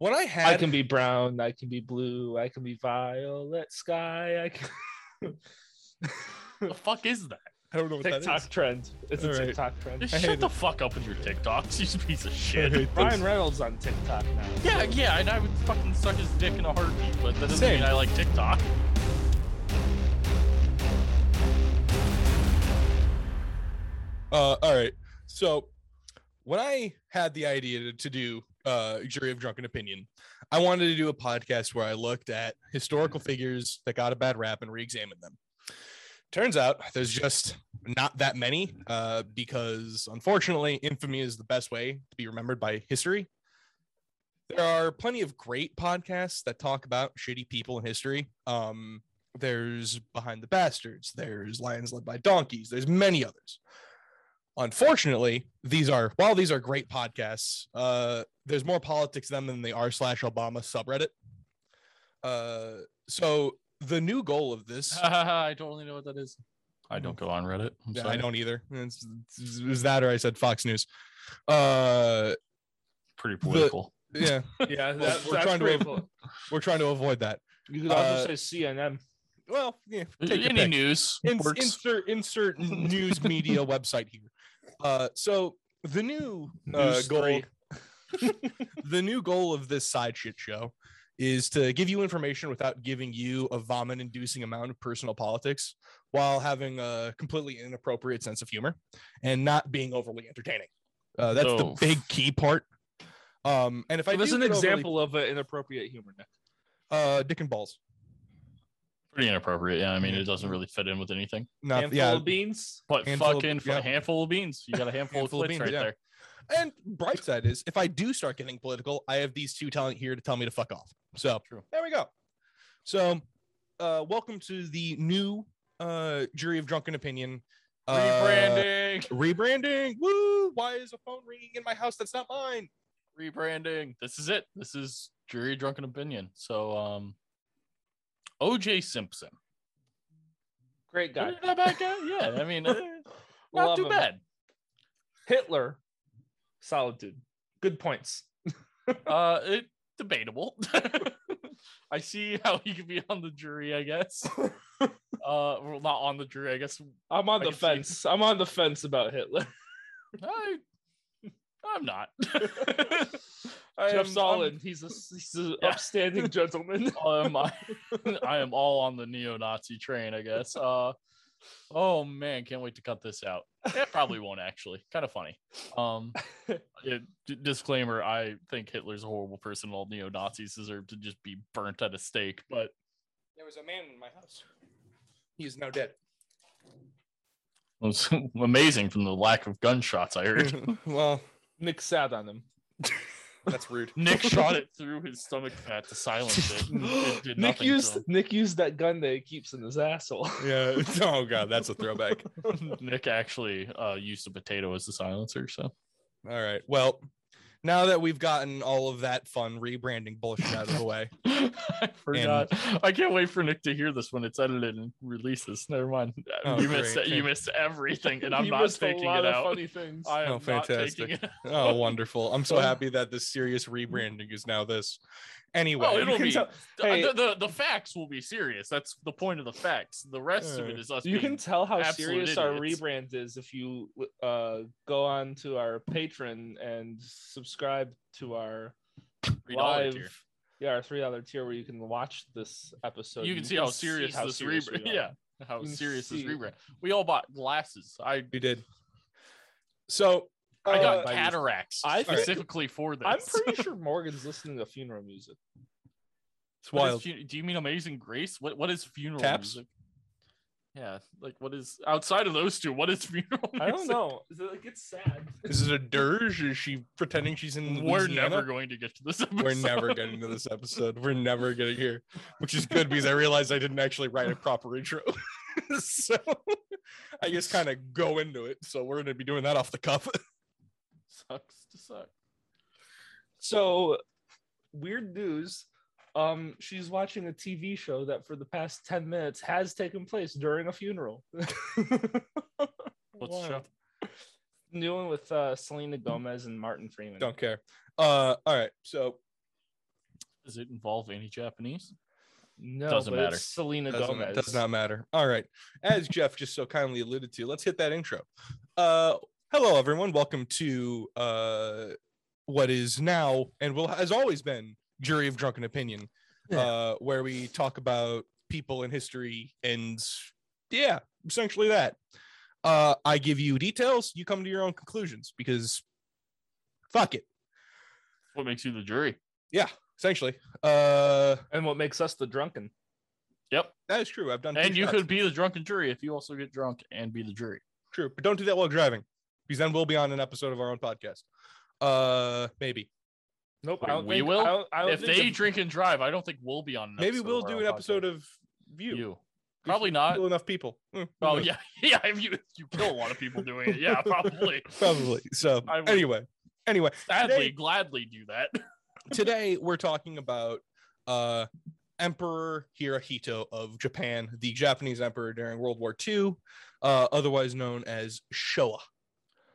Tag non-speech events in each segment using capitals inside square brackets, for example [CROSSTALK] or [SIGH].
when I had I can be brown. I can be blue. I can be violet sky. I can. the fuck is that? I don't know what that TikTok is. trend. It's a All right. TikTok trend. Just I hate shut the it. fuck up with your TikToks, you piece of shit. hate Ryan Reynolds on TikTok now. Yeah, yeah, and I would fucking suck his dick in a heartbeat, but that doesn't Same. mean I like TikTok. Uh, all right. So when I had the idea to, to do uh, jury of drunken opinion, I wanted to do a podcast where I looked at historical figures that got a bad rap and re-examined them. Turns out there's just not that many uh, because unfortunately, infamy is the best way to be remembered by history. There are plenty of great podcasts that talk about shitty people in history. Um, there's Behind the Bastards, there's Lions Led by Donkeys, there's many others unfortunately these are while these are great podcasts uh there's more politics to them than the r slash obama subreddit uh so the new goal of this [LAUGHS] I don't really know what that is. I don't go on Reddit. I'm yeah, sorry. i don't either it's, it's, is that or i said fox news uh Pretty political. yeah [LAUGHS] Yeah, that, we're that's trying to cool. we're trying to avoid that You could also uh, say CNN. well yeah take Any pick. news Ins- works. insert insert [LAUGHS] news media website here uh so the new uh, goal, [LAUGHS] the new goal of this side shit show is to give you information without giving you a vomit inducing amount of personal politics while having a completely inappropriate sense of humor and not being overly entertaining. Uh, that's the big key part. Um, and if I us an get overly- example of an inappropriate humor, Nick. uh, dick and balls. Pretty inappropriate. Yeah, I mean, it doesn't really fit in with anything. Not, Handful yeah, of beans. But Handful of- fucking yeah. a handful of beans. You got a handful, Handful of of clits beans, right yeah. there. and bright side is if I do start getting political, I have these two telling here to tell me to fuck off. So True. there we go. So uh, welcome to the new uh, jury of drunken opinion. Uh, Rebranding. rebranding. Woo! Why is a phone ringing in my house that's not mine? Rebranding. This is it. This is jury drunken opinion. So, um, OJ Simpson. Great guy. Not bad guy. Yeah, I mean, [LAUGHS] uh, not too him. bad. Hitler, solid dude. Good points. [LAUGHS] Uh, it debatable. [LAUGHS] I see how he could be on the jury. I guess. Uh, well, not on the jury. I guess. I'm on I the can see- fence. I'm on the fence about Hitler. I, I'm not. [LAUGHS] [LAUGHS] Jeff I am- I'm- Solid. He's a he's an Yeah. upstanding [LAUGHS] gentleman. um, I, I am all on the neo-Nazi train, I guess. Uh, oh man, can't wait to cut this out. It probably won't actually. Kind of funny. Um, it- d- disclaimer: I think Hitler's a horrible person. and All neo-Nazis deserve to just be burnt at a stake. But There was a man in my house. He is now dead. it was amazing from the lack of gunshots I heard. well, Nick sat on him. that's rude. [LAUGHS] Nick shot it through his stomach fat to silence it. it [GASPS] did Nick nothing to used. Nick used that gun that he keeps in his asshole. [LAUGHS] Yeah. Oh god, that's a throwback. [LAUGHS] Nick actually uh, used a potato as the silencer. So All right. Well, now that we've gotten all of that fun rebranding bullshit out of the way, [LAUGHS] I forgot. I can't wait for Nick to hear this when it's edited and releases. Never mind. Oh, you missed great. it. You missed everything, and [LAUGHS] I'm You not missed taking it out. Funny things. I am Oh, not fantastic. taking it. oh wonderful! I'm so [LAUGHS] happy that this serious rebranding is now this. Anyway, Oh, it'll be tell- the- hey- the, the the facts will be serious. That's the point of the facts. The rest of it Uh, us. you can tell how absolute serious our rebrand is if you uh, go on to our patron and subscribe to our $3 live tier. yeah our three dollar tier where you can watch this episode you can see how serious how this serious rebrand. Yeah, how You can serious this rebrand. We all bought glasses. I you did. So I got Uh, cataracts I think- specifically for this. I'm pretty [LAUGHS] sure Morgan's listening to funeral music. it's What is wild. fu- do you mean Amazing Grace? What what is funeral Taps? music? Yeah, like what is outside of those two? What is [LAUGHS] funeral? I don't know. Is it like it's sad? Is it a dirge? Is she pretending she's in? We're Louisiana? never going to get to this episode. We're never getting to this episode. We're never getting here, which is good because I realized I didn't actually write a proper intro. [LAUGHS] so I just kind of go into it. So we're going to be doing that off the cuff. Sucks to suck. So weird news. Um, she's watching a TV show that for the past 10 minutes has taken place during a funeral. [LAUGHS] What's the show? New one with uh, Selena Gomez and Martin Freeman. Don't care. Uh, all right. So Does it involve any Japanese? No, Doesn't but matter. It's Selena Doesn't, Gomez. does not matter. All right. As Jeff just so kindly alluded to, let's hit that intro. Uh, hello, everyone. Welcome to uh, what is now and will has always been Jury of Drunken Opinion, Yeah. uh, where we talk about people in history and yeah, essentially that. Uh, I give you details, you come to your own conclusions because fuck it. What makes you the jury? Yeah, essentially. Uh, And what makes us the drunken? Yep. that is true. I've done two And you shots. could be the drunken jury if you also get drunk and be the jury. True, but don't do that while driving, because then we'll be on an episode of our own podcast. Uh, maybe, Nope. Wait, I don't we think, will? I don't, I don't If they the- drink and drive, I don't think we'll be on. An maybe we'll of do our an episode podcast. of View. you. Probably not. Kill enough people. Who Oh knows? [LAUGHS] yeah, [LAUGHS] yeah. If you you kill a lot of people doing it, yeah, probably. [LAUGHS] probably. So would- anyway, anyway, Sadly, Today- gladly do that. today we're talking about uh Emperor Hirohito of Japan, the Japanese emperor during World War II, uh, otherwise known as Showa.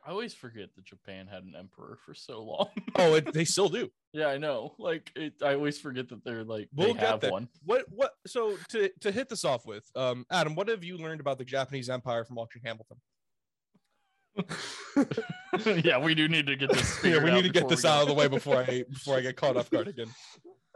I always forget that Japan had an emperor for so long. Oh, it, [LAUGHS] they still do. yeah, I know. Like, it, I always forget that they're like We'll they have there. one. What what so to to hit this off with, um, Adam, what have you learned about the Japanese Empire from watching Hamilton? [LAUGHS] yeah, we do need to get this. [LAUGHS] yeah, we out need to get this out of the way before I before I get caught off guard again.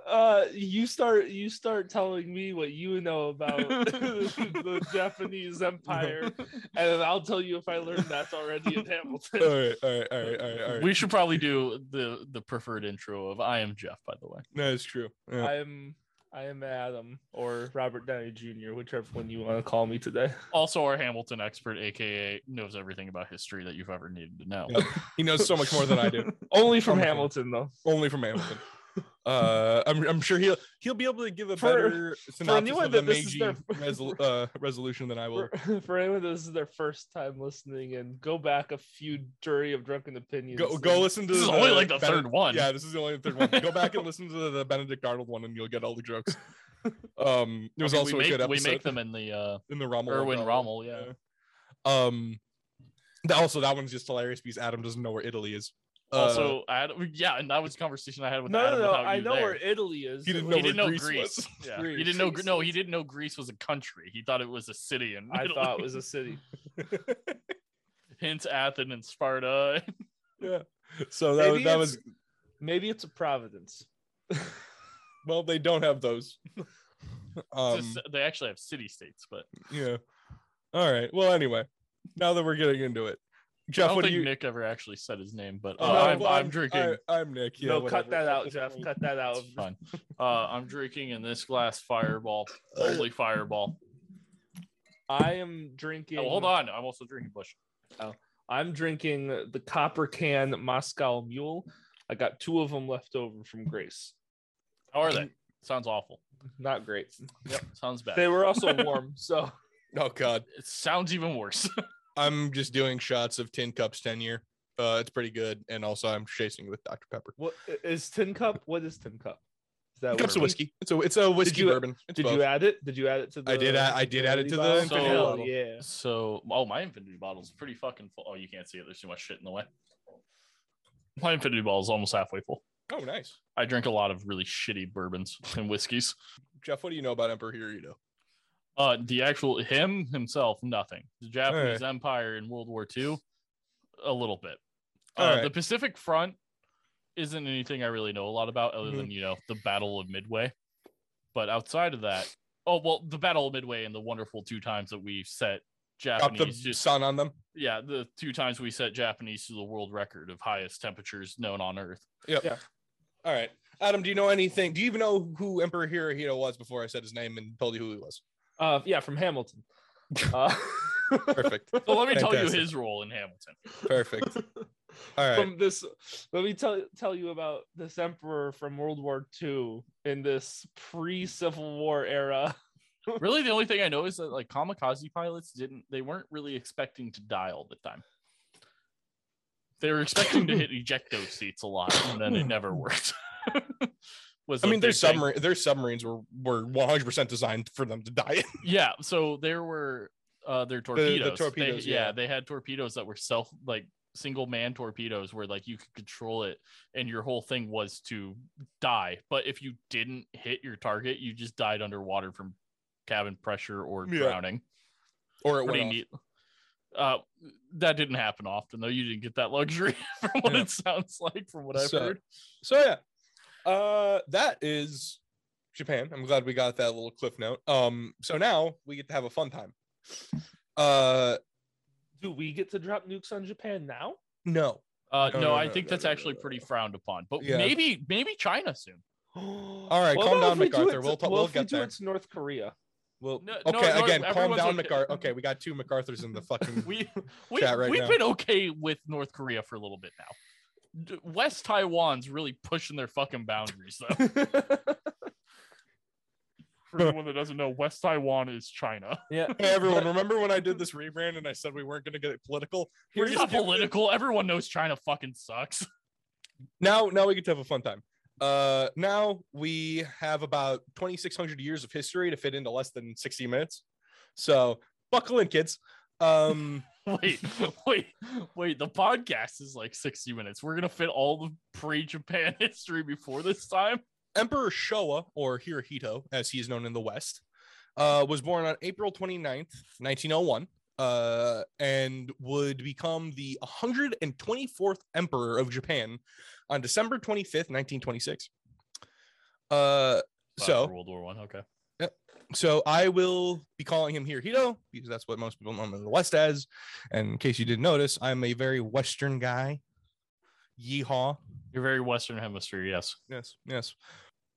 Uh, you start. You start telling me what you know about [LAUGHS] the [LAUGHS] Japanese Empire, and then I'll tell you if I learned that already in Hamilton. All right, all right, all right, all right, all right. We should probably do the the preferred intro of I am Jeff, by the way. no, it's true. Yeah. I am. I am Adam or Robert Downey Jr., whichever one you want to call me today. [LAUGHS] Also, our Hamilton expert, aka knows everything about history that you've ever needed to know. Yep. He knows so much more than I do. Only from much- Hamilton, though. Only from Hamilton. Uh, I'm, I'm sure he'll he'll be able to give a For- better synopsis anyone of the that Meiji their- resol- uh, resolution than I will. For, [LAUGHS] for anyone that this is their first time listening, and go back a few jury of drunken opinions. Go go listen to This is the only like the Benedict- third one. Yeah, this is the only third one. Go back and [LAUGHS] listen to the Benedict Arnold one, and you'll get all the jokes. [LAUGHS] Um, there was I mean, also we a make, good episode we make them in the uh, in the Rommel. Erwin novel. Rommel, yeah. Um, that also that one's just hilarious because Adam doesn't know where Italy is. Uh, Also, Adam, yeah, and that was a conversation I had with No, Adam no, no. I know there. where Italy is. He didn't know he didn't know Greece Greece. was. [LAUGHS] Yeah, he didn't know. No, he didn't know Greece was a country. He thought it was a city. and I Italy. thought it was a city. [LAUGHS] [LAUGHS] Hence Athens and Sparta. yeah. So that was Maybe that it's- was Maybe it's a Providence. well, they don't have those. um, Just- they actually have city states, but yeah. All right. Well, anyway, now that we're getting into it, I Jeff, don't what do think you? Nick ever actually said his name. But Oh, uh, I'm, well, I'm drinking. I, am Nick. Yeah, no, whatever. cut that out, Jeff. Cut that out. It's fine. [LAUGHS] Uh, I'm drinking in this glass Fireball, holy Fireball. I am drinking. Oh, hold on, I'm also drinking Busch. Oh, I'm drinking the Copper Can Moscow Mule. I got two of them left over from Grace. How are they? Sounds awful. Not great. Yep, sounds bad. They were also warm, so [LAUGHS] [LAUGHS] Oh God, It sounds even worse. I'm just doing shots of Tin Cup's ten year. Uh, it's pretty good, and also I'm chasing with Dr Pepper. what is Tin Cup? What is Tin Cup? Is that Cups of whiskey? whiskey. It's a it's a whiskey you- bourbon. It's Did both. you add it? Did you add it to the? I did add- I did add it to the infinity Hell bottle. Yeah. so, oh, my infinity bottle's pretty fucking full. Oh, you can't see it. There's too much shit in the way. My infinity bottle is almost halfway full. Oh, nice. I drink a lot of really shitty bourbons and whiskeys. Jeff, what do you know about Emperor Hirohito? Uh, the actual him himself, nothing. The Japanese Alright. Empire in World War II, a little bit. Uh, Alright. The Pacific Front isn't anything I really know a lot about, other Mhm. than you know the Battle of Midway. But outside of that, oh well, the Battle of Midway and the wonderful two times that we set Drop the Japanese, just sun on them. yeah, the two times we set Japanese to the world record of highest temperatures known on Earth. Yep. All right, Adam, do you know anything? Do you even know who Emperor Hirohito was before I said his name and told you who he was? Uh, yeah, from Hamilton. [LAUGHS] Uh, Perfect. [LAUGHS] So let me tell you his role in Hamilton. Perfect. [LAUGHS] All right. From this, let me tell tell you about this emperor from World War II in this pre-Civil War era. really the only thing i know is that like kamikaze pilots didn't they weren't really expecting to die all the time they were expecting to hit ejecto seats a lot and then it never worked was I mean, their submarine, their submarines were were 100 percent designed for them to die. in. yeah so there were uh their torpedoes, They- torpedoes, yeah. yeah. they had torpedoes that were self like single man torpedoes where like you could control it and your whole thing was to die. But if you didn't hit your target, you just died underwater from cabin pressure or Yeah. drowning. Or it Pretty neat. Uh, that didn't happen often though. You didn't get that luxury [LAUGHS] from what Yeah. it sounds like from what I've So- heard. So yeah, uh, that is Japan. I'm glad we got that little cliff note. Um, so now we get to have a fun time. Uh, Do we get to drop nukes on Japan now? no. Uh, No, no, no, I no, think no, that's no, no, actually no, pretty no. frowned upon. But Yeah. maybe maybe China soon. [GASPS] All right, calm down, MacArthur. We'll ta- we'll if we get do there. it to North Korea. Well, No- no, okay, no, again, calm down, okay. MacArthur. [LAUGHS] Okay, we got two MacArthurs in the fucking. we, we Chat right we've now. been okay with North Korea for a little bit now. D- West Taiwan's really pushing their fucking boundaries though. [LAUGHS] For anyone that doesn't know, West Taiwan is China. yeah. [LAUGHS] Hey everyone, remember when I did this rebrand and I said we weren't going to get it political? We're Here's not the- political. Everyone knows China fucking sucks. [LAUGHS] now now we get to have a fun time uh now we have about 2600 years of history to fit into less than 60 minutes so buckle in kids um Wait, [LAUGHS] wait, wait. The podcast is like 60 minutes. We're gonna fit all the pre-Japan [LAUGHS] history before this time. emperor showa or hirohito as he is known in the west uh was born on april 29th 1901 uh and would become the 124th emperor of japan on december 25th 1926 uh so World War One. Okay. So I will be calling him Hirohito because that's what most people know him in the West as. And in case you didn't notice, I'm a very Western guy. Yeehaw. You're very Western Hemisphere. Yes. Yes, yes.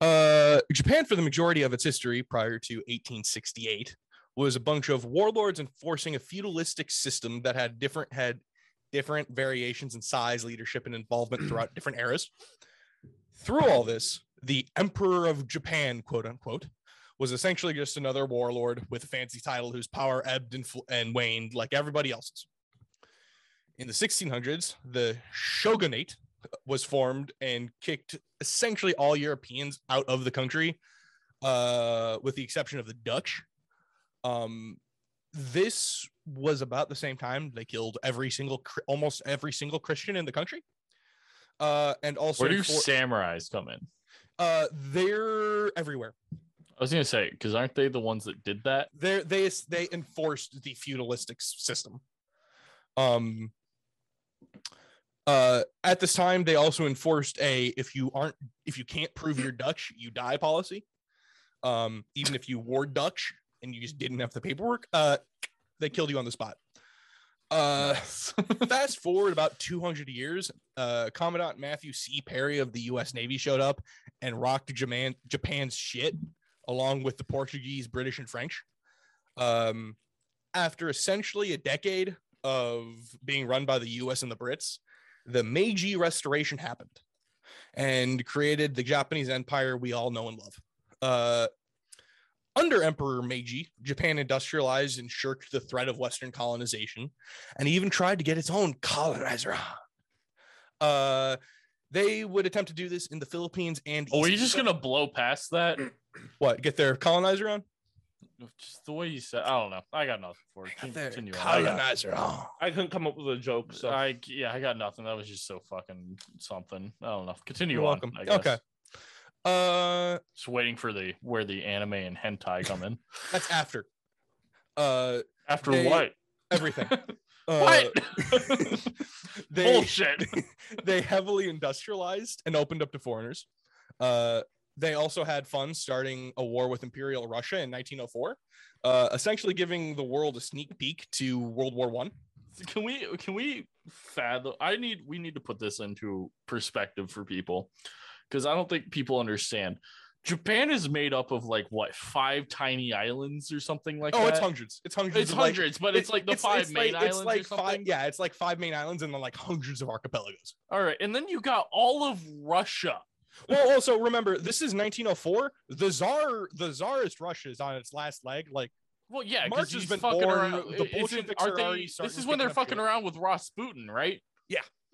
Uh, Japan, for the majority of its history prior to 1868, was a bunch of warlords enforcing a feudalistic system that had different had different variations in size, leadership, and involvement throughout [CLEARS THROAT] different eras. Through all this, the Emperor of Japan, quote unquote, was essentially just another warlord with a fancy title whose power ebbed and, fl- and waned like everybody else's. In the 1600s, the shogunate was formed and kicked essentially all Europeans out of the country, uh, with the exception of the Dutch. Um, this was about the same time they killed every single, almost every single Christian in the country. Uh, and also, Where do for- samurais come in? uh, they're everywhere. I was gonna say because aren't they the ones that did that? They're, they they enforced the feudalistic system. Um. Uh, at this time, they also enforced a if you aren't if you can't prove you're Dutch, you die policy. Um, even if you were Dutch and you just didn't have the paperwork, uh, they killed you on the spot. Uh, [LAUGHS] fast forward about 200 years, uh, Commandant Matthew C. Perry of the U.S. Navy showed up and rocked Japan, Japan's shit, along with the Portuguese, British, and French. Um, after essentially a decade of being run by the U.S. and the Brits, the Meiji Restoration happened and created the Japanese empire we all know and love. Uh, under Emperor Meiji, Japan industrialized and shirked the threat of Western colonization and even tried to get its own colonizer. Uh, they would attempt to do this in the Philippines and Oh, are you just gonna blow past that? [CLEARS THROAT] what get their colonizer on? Just the way you said. I don't know. I got nothing for it. Con- Their Continue on. colonizer on. I couldn't come up with a joke, so I yeah, I got nothing. That was just so fucking something. I don't know. Continue You're on. welcome. I guess. Okay. Uh, Just waiting for the where the anime and hentai come in. [LAUGHS] that's after. Uh, After They- what? everything. [LAUGHS] Uh, what? [LAUGHS] they Bullshit. they heavily industrialized and opened up to foreigners. Uh, they also had fun starting a war with Imperial Russia in 1904, uh, essentially giving the world a sneak peek to World War One. can we can we fathom i need we need to put this into perspective for people because i don't think people understand japan is made up of like what five tiny islands or something like Oh, that Oh, it's hundreds. It's hundreds. it's of, like- hundreds but it's, like the five main like, islands It's like five. Yeah, it's like five main islands and then like hundreds of archipelagos. all right and then you got all of russia Well, also remember this is 1904. The czar, the czarist Russia is on its last leg. Like well yeah because has been fucking born, around the Bolsheviks aren't are they- this is when they're fucking shit. around with rasputin right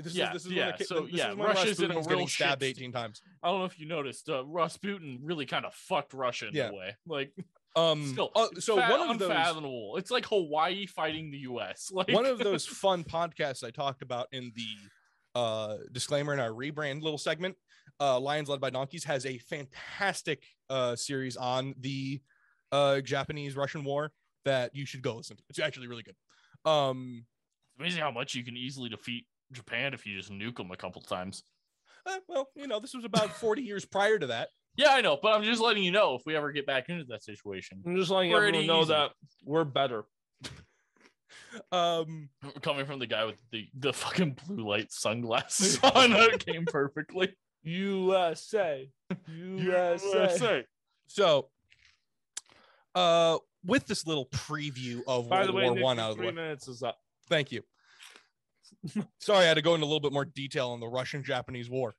This Yeah, is this is yeah, when so, this yeah, Russia's in a real shit stabbed 18 times. i don't know if you noticed uh, rasputin really kind of fucked russia in Yeah. a way like Um, Still, uh, so one of those unfathomable. It's like Hawaii fighting the U.S. [LAUGHS] Like one of those fun podcasts I talked about in the uh, disclaimer in our rebrand little segment, uh, Lions Led by Donkeys, has a fantastic uh, series on the uh, Japanese Russian War that you should go listen to. It's actually really good. Um, It's amazing how much you can easily defeat Japan if you just nuke them a couple times. eh, well, you know, this was about [LAUGHS] 40 years prior to that. Yeah, I know, but I'm just letting you know if we ever get back into that situation. I'm just letting Pretty everyone know easy. that we're better. [LAUGHS] Um, Coming from the guy with the, the fucking blue light sunglasses [LAUGHS] on, that came perfectly. USA. USA. so, uh, with this little preview of By World the way, War Nick, One out of the three way, minutes is up. Thank you. [LAUGHS] Sorry, I had to go into a little bit more detail on the Russian-Japanese War.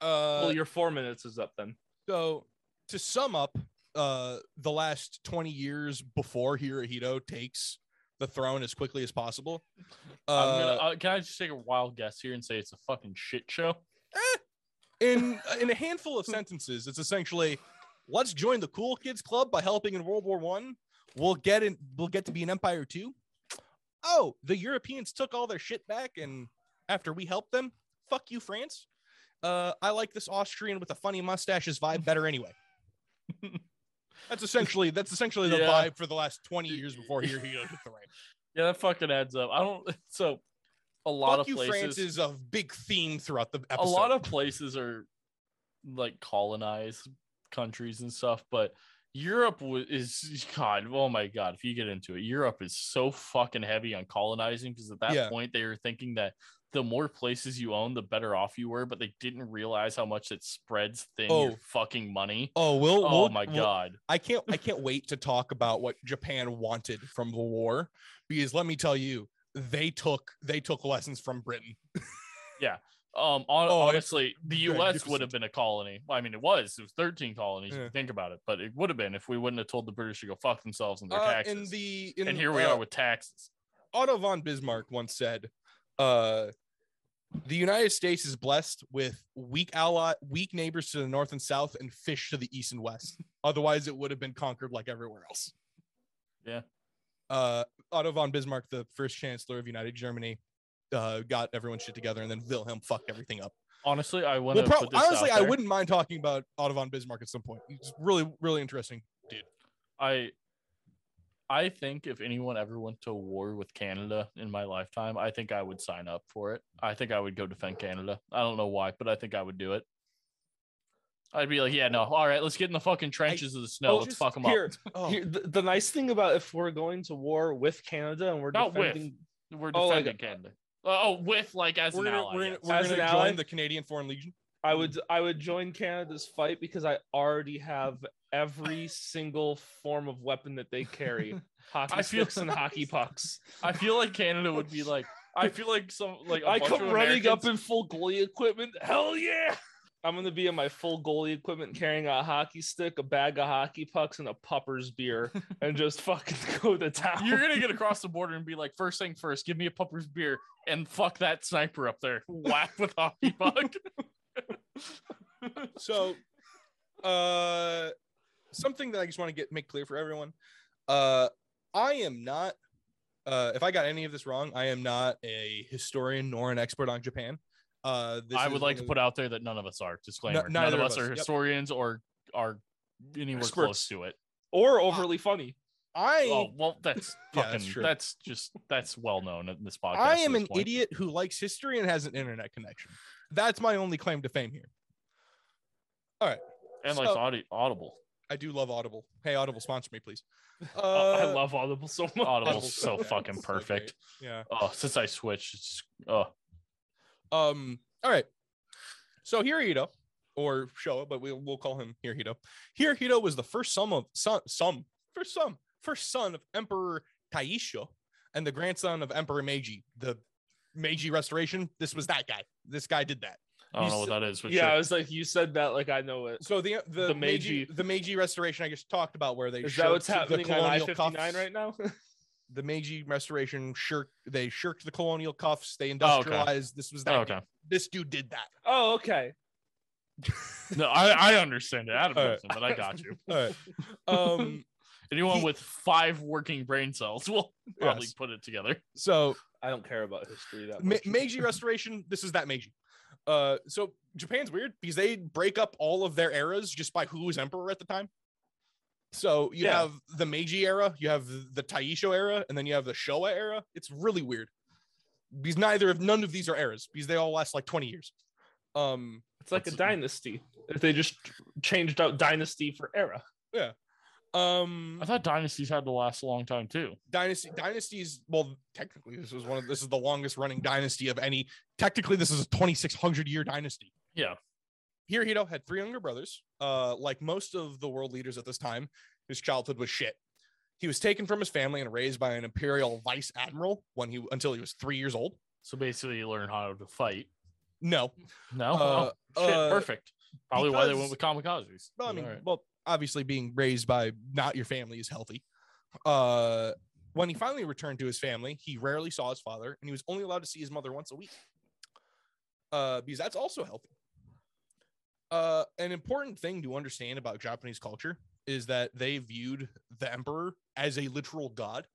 Uh, well, your four minutes is up then. so to sum up, uh, the last 20 years before Hirohito takes the throne as quickly as possible. I'm Uh, gonna, uh, can I just take a wild guess here and say it's a fucking shit show? In in a handful of sentences, it's essentially, let's join the cool kids club by helping in World War One. We'll get in. We'll get to be an empire too. Oh, the Europeans took all their shit back, and after we helped them, fuck you, France. Uh, I like this Austrian with a funny mustache's vibe better anyway. [LAUGHS] that's essentially that's essentially the Yeah. vibe for the last twenty years before Hirohito took the reign. Yeah, that fucking adds up. I don't. [LAUGHS] So, a lot Fuck of you, places. France is a big theme throughout the episode. a lot of places are like colonized countries and stuff, but Europe is God. Oh my God! If you get into it, Europe is so fucking heavy on colonizing because at that Yeah. point they were thinking that the more places you own, the better off you were, but they didn't realize how much it spreads thin Oh. your fucking money. oh, we'll, Oh we'll- my we'll- God! I can't I [LAUGHS] can't wait to talk about what Japan wanted from the war because let me tell you they took they took lessons from Britain. [LAUGHS] Yeah. Um, hon- Oh, honestly, the U.S. would have been a colony. Well, I mean, it was. It was 13 colonies. If Yeah. you think about it, but it would have been if we wouldn't have told the British to go fuck themselves and their Uh, taxes. in the in, and here we uh, are with taxes. Otto von Bismarck once said, uh, "The United States is blessed with weak ally, weak neighbors to the north and south, and fish to the east and west. Otherwise, it would have been conquered like everywhere else." Yeah. Uh, Otto von Bismarck, the first Chancellor of United Germany, uh, got everyone shit together, and then Wilhelm fucked everything up. Honestly, I want Well, to prob- put this honestly, I wouldn't mind talking about Otto von Bismarck at some point. He's really, really interesting. Dude. I I think if anyone ever went to war with Canada in my lifetime, I think I would sign up for it. I think I would go defend Canada. I don't know why, but I think I would do it. I'd be like, yeah, no, all right, let's get in the fucking trenches of the snow. Oh, let's just fuck them here, up. [LAUGHS] Oh, Here, the, the nice thing about if we're going to war with Canada and we're Not with. defending, We're Oh, like- defending Canada. Oh, oh, with like as we're an gonna, ally. we're gonna, yes. we're As gonna an join ally? the Canadian Foreign Legion. I would I would join Canada's fight because I already have every single form of weapon that they carry: [LAUGHS] hockey I feel- sticks and hockey pucks. I feel like Canada would be like. I feel like some like a I bunch come of running up in full goalie equipment. Hell yeah! I'm gonna be in my full goalie equipment, carrying a hockey stick, a bag of hockey pucks, and a pupper's beer, [LAUGHS] and just fucking [LAUGHS] go to town. You're gonna get across the border and be like, first thing first, give me a pupper's beer and fuck that sniper up there. Whack with hockey [LAUGHS] puck. So, uh, something that I just want to get make clear for everyone. Uh, I am not. Uh, if I got any of this wrong, I am not a historian nor an expert on Japan. Uh, this I would like to put out there that none of us are. Disclaimer. none of of us us, are yep. historians or are anywhere Experts. close to it. or overly funny. I Oh well, that's [LAUGHS] Yeah, fucking. that's that's, true. just that's well known in this podcast. I am an point. idiot who likes history and has an internet connection. That's my only claim to fame here. All right, and like so- audi- Audible. I do love Audible. Hey, Audible, sponsor me, please. Oh, [LAUGHS] I Uh, love Audible so much. Audible's Audible's so fucking It's so perfect. Yeah. Oh, since I switched, it's oh Um. All right. So Hirohito, or Showa, but we'll we'll call him Hirohito. Hirohito was the first son of son, son first son, first son of Emperor Taisho, and the grandson of Emperor Meiji. The Meiji Restoration. This was that guy. This guy did that. I don't You know what that is. But yeah, I was like, you said that like I know it. So the the, The Meiji, Meiji- the Meiji Restoration I just talked about, where they Is that what's shirked the happening on I fifty nine right now? [LAUGHS] The Meiji Restoration shirked. They shirked the colonial cuffs. They Oh, okay. industrialized. This was that. Oh, okay. dude. This dude did that. oh, okay. [LAUGHS] No, I, I understand it. Adam All right. doesn't, but I got you. [LAUGHS] All right. Um. [LAUGHS] Anyone He- with five working brain cells will probably Yes. put it together. So I don't care about history that Ma- much. Meiji Restoration. This is that Meiji. Uh, so Japan's weird because they break up all of their eras just by who was emperor at the time. So you Yeah. have the Meiji era, you have the Taisho era, and then you have the Showa era. It's really weird because neither of none of these are eras because they all last like twenty years. Um, It's like a dynasty. If they just changed out dynasty for era. Yeah. Um, I thought dynasties had to last a long time too. dynasty dynasties. Well, technically, this is one of this is the longest running dynasty of any. Technically, this is a twenty six hundred year dynasty. Yeah. Hirohito had three younger brothers. Uh, like most of the world leaders at this time, his childhood was shit. He was taken from his family and raised by an imperial vice admiral when he until he was three years old. So basically, you learn how to fight. No, No, Uh, oh, shit, uh, perfect. Probably why they went with kamikazes. well, I mean, right. well, obviously being raised by not your family is healthy. Uh, when he finally returned to his family, he rarely saw his father, and he was only allowed to see his mother once a week. Uh, because that's also healthy. Uh, an important thing to understand about Japanese culture is that they viewed the emperor as a literal god.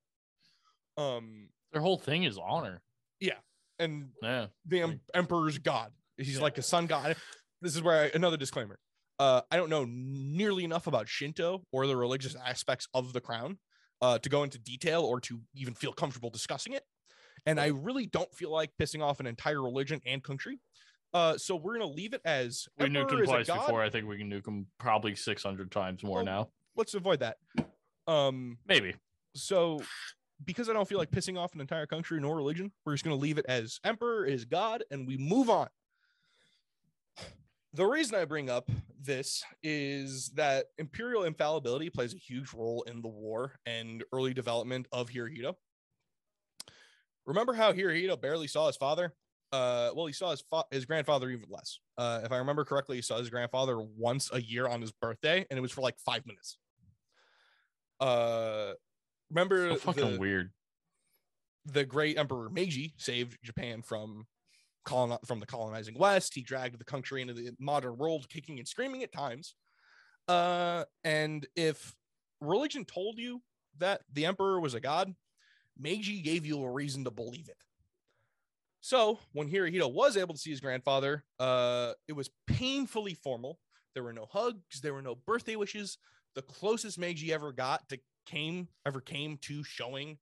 Um, their whole thing is honor. Yeah, and Yeah, the em- emperor's god. He's like a sun god. This is where I, another disclaimer. Uh, I don't know nearly enough about Shinto or the religious aspects of the crown uh, to go into detail or to even feel comfortable discussing it. And I really don't feel like pissing off an entire religion and country. Uh, so we're gonna leave it as we nuked him twice before. I think we can nuke him probably six hundred times more Well, now. Let's avoid that. Um, Maybe. so because I don't feel like pissing off an entire country nor religion, we're just going to leave it as emperor is God and we move on. The reason I bring up this is that imperial infallibility plays a huge role in the war and early development of Hirohito. Remember how Hirohito barely saw his father? Uh, well, he saw his fa- his grandfather even less. Uh, if I remember correctly, he saw his grandfather once a year on his birthday, and it was for like five minutes. Uh, remember So fucking the- weird. the great emperor Meiji saved Japan from colon from the colonizing West. He dragged the country into the modern world, kicking and screaming at times. Uh, and if religion told you that the emperor was a god, Meiji gave you a reason to believe it. So when Hirohito was able to see his grandfather, uh, it was painfully formal. There were no hugs, there were no birthday wishes. The closest Meiji ever got to came ever came to showing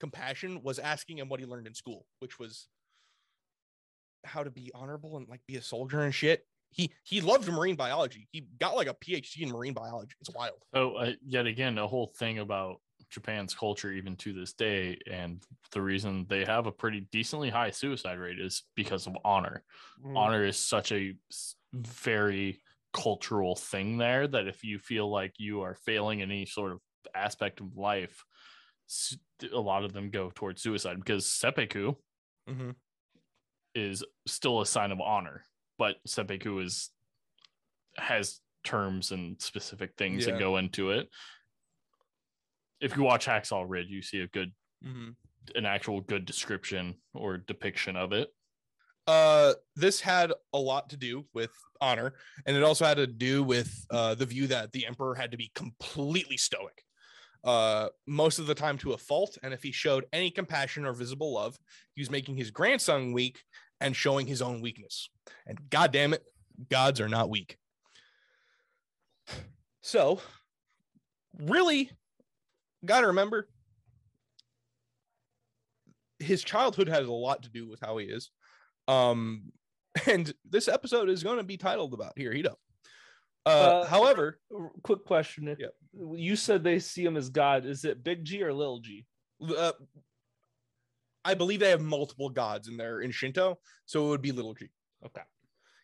compassion was asking him what he learned in school, which was how to be honorable and like be a soldier and shit. He he loved marine biology. He got like a PhD in marine biology. It's wild. So uh, yet again, a whole thing about Japan's culture, even to this day, and the reason they have a pretty decently high suicide rate is because of honor. Mm. Honor is such a very cultural thing there that if you feel like you are failing in any sort of aspect of life, a lot of them go towards suicide because seppuku Mm-hmm. is still a sign of honor, but seppuku is has terms and specific things Yeah. that go into it. If you watch Hacksaw Ridge, you see a good, Mm-hmm. an actual good description or depiction of it. Uh, this had a lot to do with honor, and it also had to do with uh, the view that the emperor had to be completely stoic, uh, most of the time to a fault. And if he showed any compassion or visible love, he was making his grandson weak and showing his own weakness. And god damn it, gods are not weak. So, really, gotta remember his childhood has a lot to do with how he is. Um, [LAUGHS] and this episode is going to be titled about here. He up. Uh, Uh, however, Quick question. Yeah. You said they see him as God. Is it Big G or Little G? uh, I believe they have multiple gods in there in Shinto, so it would be Little G. Okay.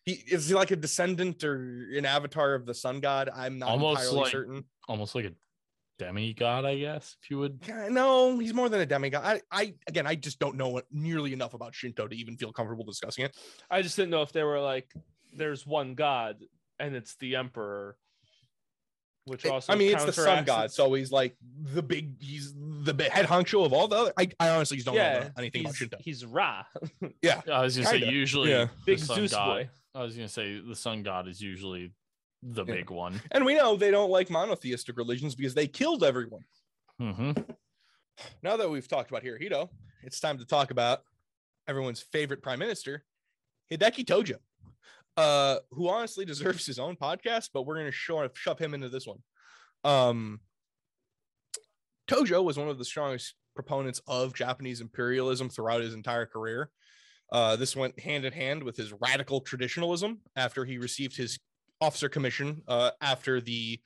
He is he like a descendant or an avatar of the sun god? I'm not Almost entirely like- certain. Almost like a demigod, I guess, if you would. No, he's more than a demigod. I, I again, I just don't know nearly enough about Shinto to even feel comfortable discussing it. I just didn't know if they were like, there's one God and it's the Emperor, which It- also I mean, it's the sun god, it. so he's like the big. He's the big head honcho of all the other. I, I honestly just don't yeah, know anything about Shinto. he's Ra, yeah, I was gonna say Kinda. usually Yeah. the big sun Zeus god. boy. I was gonna say the sun god is usually the Yeah. big one. And we know they don't like monotheistic religions because they killed everyone. hmm Now that we've talked about Hirohito, it's time to talk about everyone's favorite prime minister, Hideki Tojo, uh, who honestly deserves his own podcast, but we're going to shove him into this one. Um, Tojo was one of the strongest proponents of Japanese imperialism throughout his entire career. Uh, this went hand in hand with his radical traditionalism after he received his officer commission uh, after the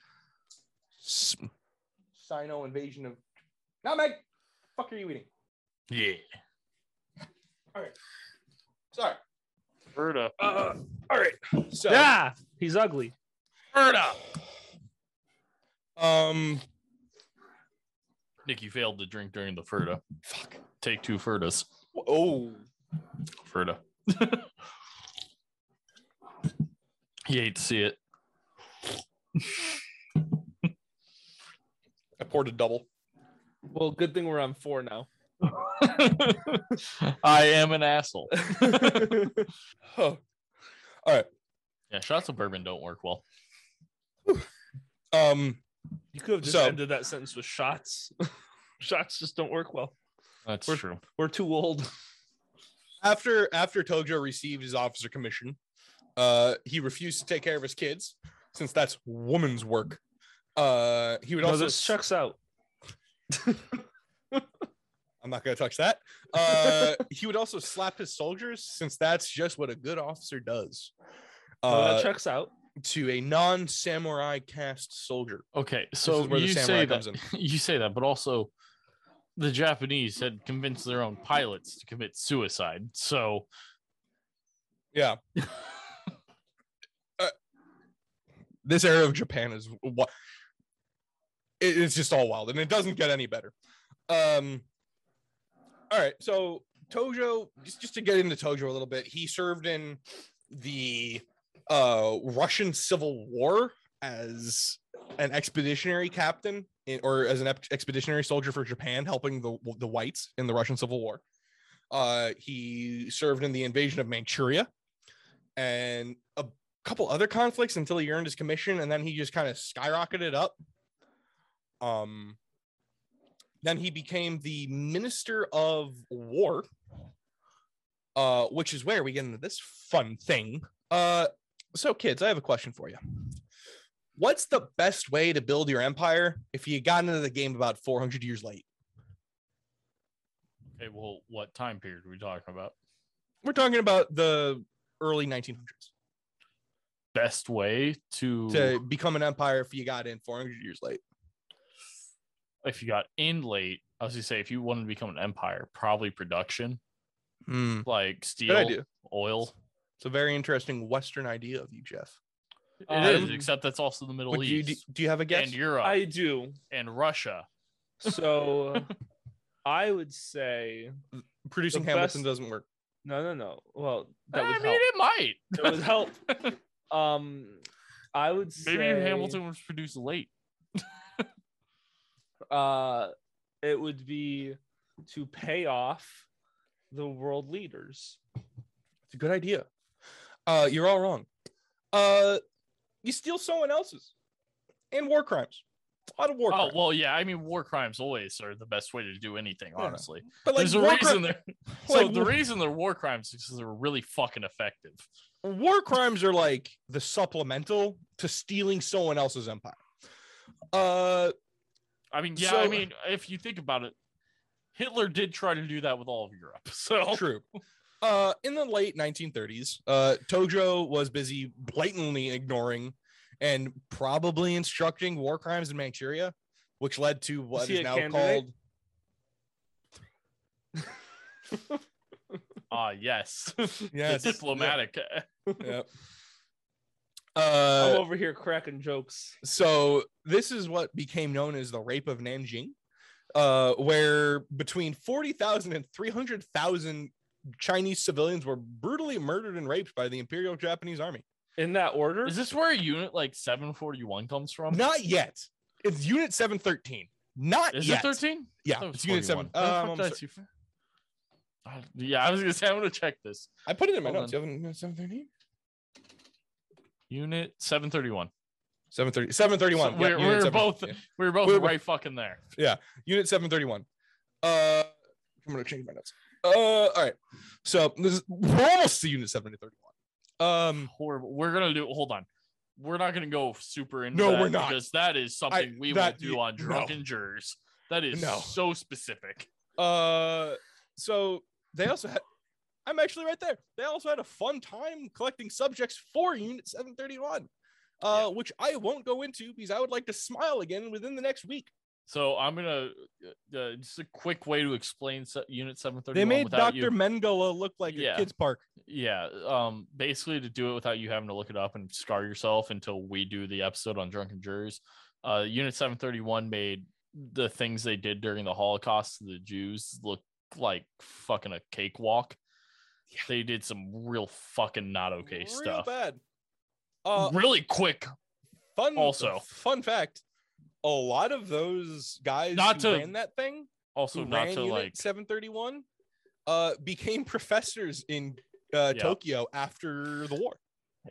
Sino invasion of. Now, Meg, fuck are you eating? Yeah. All right. Sorry. Ferda. Uh, all right. So, Yeah, he's ugly. Ferda. um, Nick, you failed to drink during the Ferda. fuck. Take two Ferdas. Oh, Ferda. [LAUGHS] you hate to see it. I poured a double. Well, good thing we're on four now. [LAUGHS] I am an asshole. [LAUGHS] Huh. All right. Yeah, shots of bourbon don't work well. Um, You could have just So- ended that sentence with shots. [LAUGHS] shots just don't work well. That's We're- true. We're too old. after after Tojo received his officer commission, uh, he refused to take care of his kids since that's woman's work. Uh, he would No, also. this checks out. [LAUGHS] I'm not gonna touch that. Uh, he would also slap his soldiers since that's just what a good officer does. No, Uh, that checks out. to a non-samurai caste soldier. Okay, so is where the you say that [LAUGHS] you say that, but also the Japanese had convinced their own pilots to commit suicide. So Yeah. [LAUGHS] This era of Japan is what it's just all wild and it doesn't get any better. Um all right, so Tojo, just, just to get into Tojo a little bit, he served in the uh Russian Civil War as an expeditionary captain in, or as an expeditionary soldier for Japan helping the the whites in the Russian Civil War. Uh he served in the invasion of Manchuria and a couple other conflicts until he earned his commission and then he just kind of skyrocketed up. Um then he became the minister of war uh which is where we get into this fun thing. Uh so kids i have a question for you. What's the best way to build your empire if you got into the game about 400 years late? Okay, well, what time period are we talking about? we're talking about the early 1900s Best way to, to become an empire if you got in 400 years late if you got in late, I was gonna say if you wanted to become an empire, probably production, Hmm, like steel, oil. It's a very interesting Western idea of you, Jeff. It is, Um, except that's also the Middle Would you, do, East do you have a guess? and Europe I do. and Russia. So [LAUGHS] I would say Producing the Hamilton best- doesn't work. no, no, no. Well, that I would mean, help. it might. It would help. [LAUGHS] Um, I would say Maybe Hamilton was produced late. [LAUGHS] Uh, it would be to pay off the world leaders. It's a good idea. Uh, you're all wrong. Uh, you steal someone else's and war crimes. A lot of war Oh well, yeah. I mean, war crimes always are the best way to do anything. Yeah. Honestly, but like there's a reason cri- they're [LAUGHS] so like, the war- reason they're war crimes is because they're really fucking effective. war crimes are like the supplemental to stealing someone else's empire. Uh, I mean, yeah. I mean, if you think about it, Hitler did try to do that with all of Europe. [LAUGHS] So True. Uh, in the late 1930s, uh, Tojo was busy blatantly ignoring and probably instructing war crimes in Manchuria, which led to what is, is now candidate? called. [LAUGHS] ah, yes, Yes, the diplomatic. Yeah. [LAUGHS] I'm Uh, over here cracking jokes. so this is what became known as the rape of Nanjing, uh, where between 40,000 and 300,000 Chinese civilians were brutally murdered and raped by the Imperial Japanese Army. In that order? Is this where unit like 741 comes from? Not yet. It's Unit 713. Not Is yet. it 13? Yeah, I thought it's Unit 7. 41. How the Um, I'm sorry. Uh, yeah, I was gonna say I'm gonna check this. I put it in my Hold notes. You haven't- Unit 713? Unit 731. 730, 731. So we're- Unit we're 7 both- yeah. We were both We're- right fucking there. Yeah, unit 731. Uh, I'm gonna change my notes. Uh, all right. So this is, we're almost to Unit 731. Um, Horrible. We're gonna do. Hold on. We're not gonna go super into No, that we're not. because that is something we that- will do on no. drunken jurors. That is No. so specific. uh, so they also had. I'm actually right there. They also had a fun time collecting subjects for Unit 731, uh, which I won't go into because I would like to smile again within the next week. So I'm gonna uh, uh, just a quick way to explain Unit 731. They made Dr. you- Mengele look like Yeah. a kid's park. Yeah, um, basically to do it without you having to look it up and scar yourself until we do the episode on drunken jurors. Uh, Unit 731 made the things they did during the Holocaust to the Jews look like fucking a cakewalk. They did some real fucking not okay Real stuff. bad. Uh, really quick. fun also- fun fact a lot of those guys Not who to- ran that thing Also, not to unit like 731 uh became [LAUGHS] professors in uh Yeah. tokyo after the war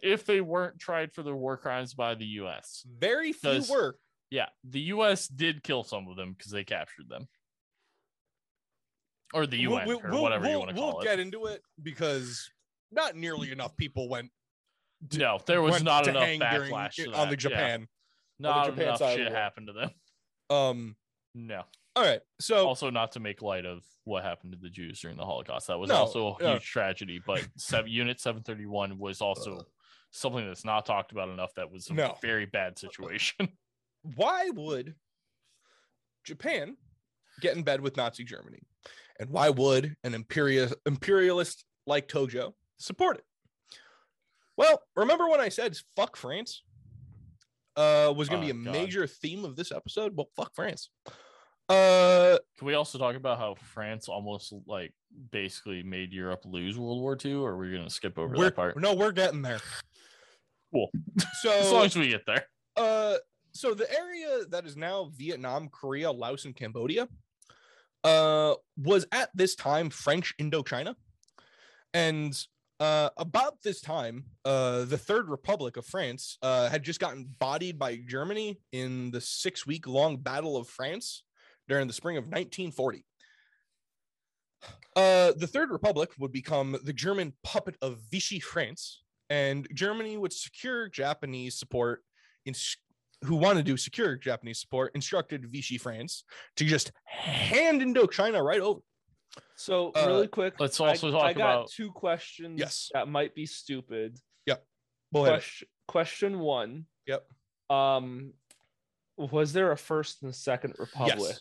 if they weren't tried for their war crimes by the U.S. very few were Yeah, the U.S. did kill some of them because they captured them, or the UN we'll, or we'll- whatever you we'll- want to call it. we'll get into it because not nearly enough people went No, there was not enough during- backlash to on the japan Not Japan enough side of shit happened to them. um No. all right so Also, not to make light of what happened to the Jews during the Holocaust. That was No, also a yeah. huge tragedy. But seven, Unit 731 was also something that's not talked about enough. That was a No. very bad situation. [LAUGHS] why would Japan get in bed with Nazi Germany? And why would an imperial, imperialist like Tojo support it? Well, remember when I said fuck France? Uh, was going to Oh, be a God. major theme of this episode? Well, fuck France. Uh, Can we also talk about how France almost like basically made Europe lose World War II? Or are we going to skip over that part? no, we're getting there. Cool. [LAUGHS] So, as long as we get there. uh so the area that is now Vietnam, Korea, Laos, and Cambodia uh was at this time French Indochina. And uh about this time, uh the Third Republic of France uh had just gotten bodied by Germany in the six week long Battle of France during the spring of 1940. Uh, the Third Republic would become the German puppet of Vichy France, and Germany would secure Japanese support in who wanted to secure Japanese support instructed Vichy France to just hand Indochina right over. So Uh, really quick, let's I- also talk I, got about- two questions Yes. that might be stupid. We'll. Question, question one. Yep. Um, was there a first and second republic? Yes.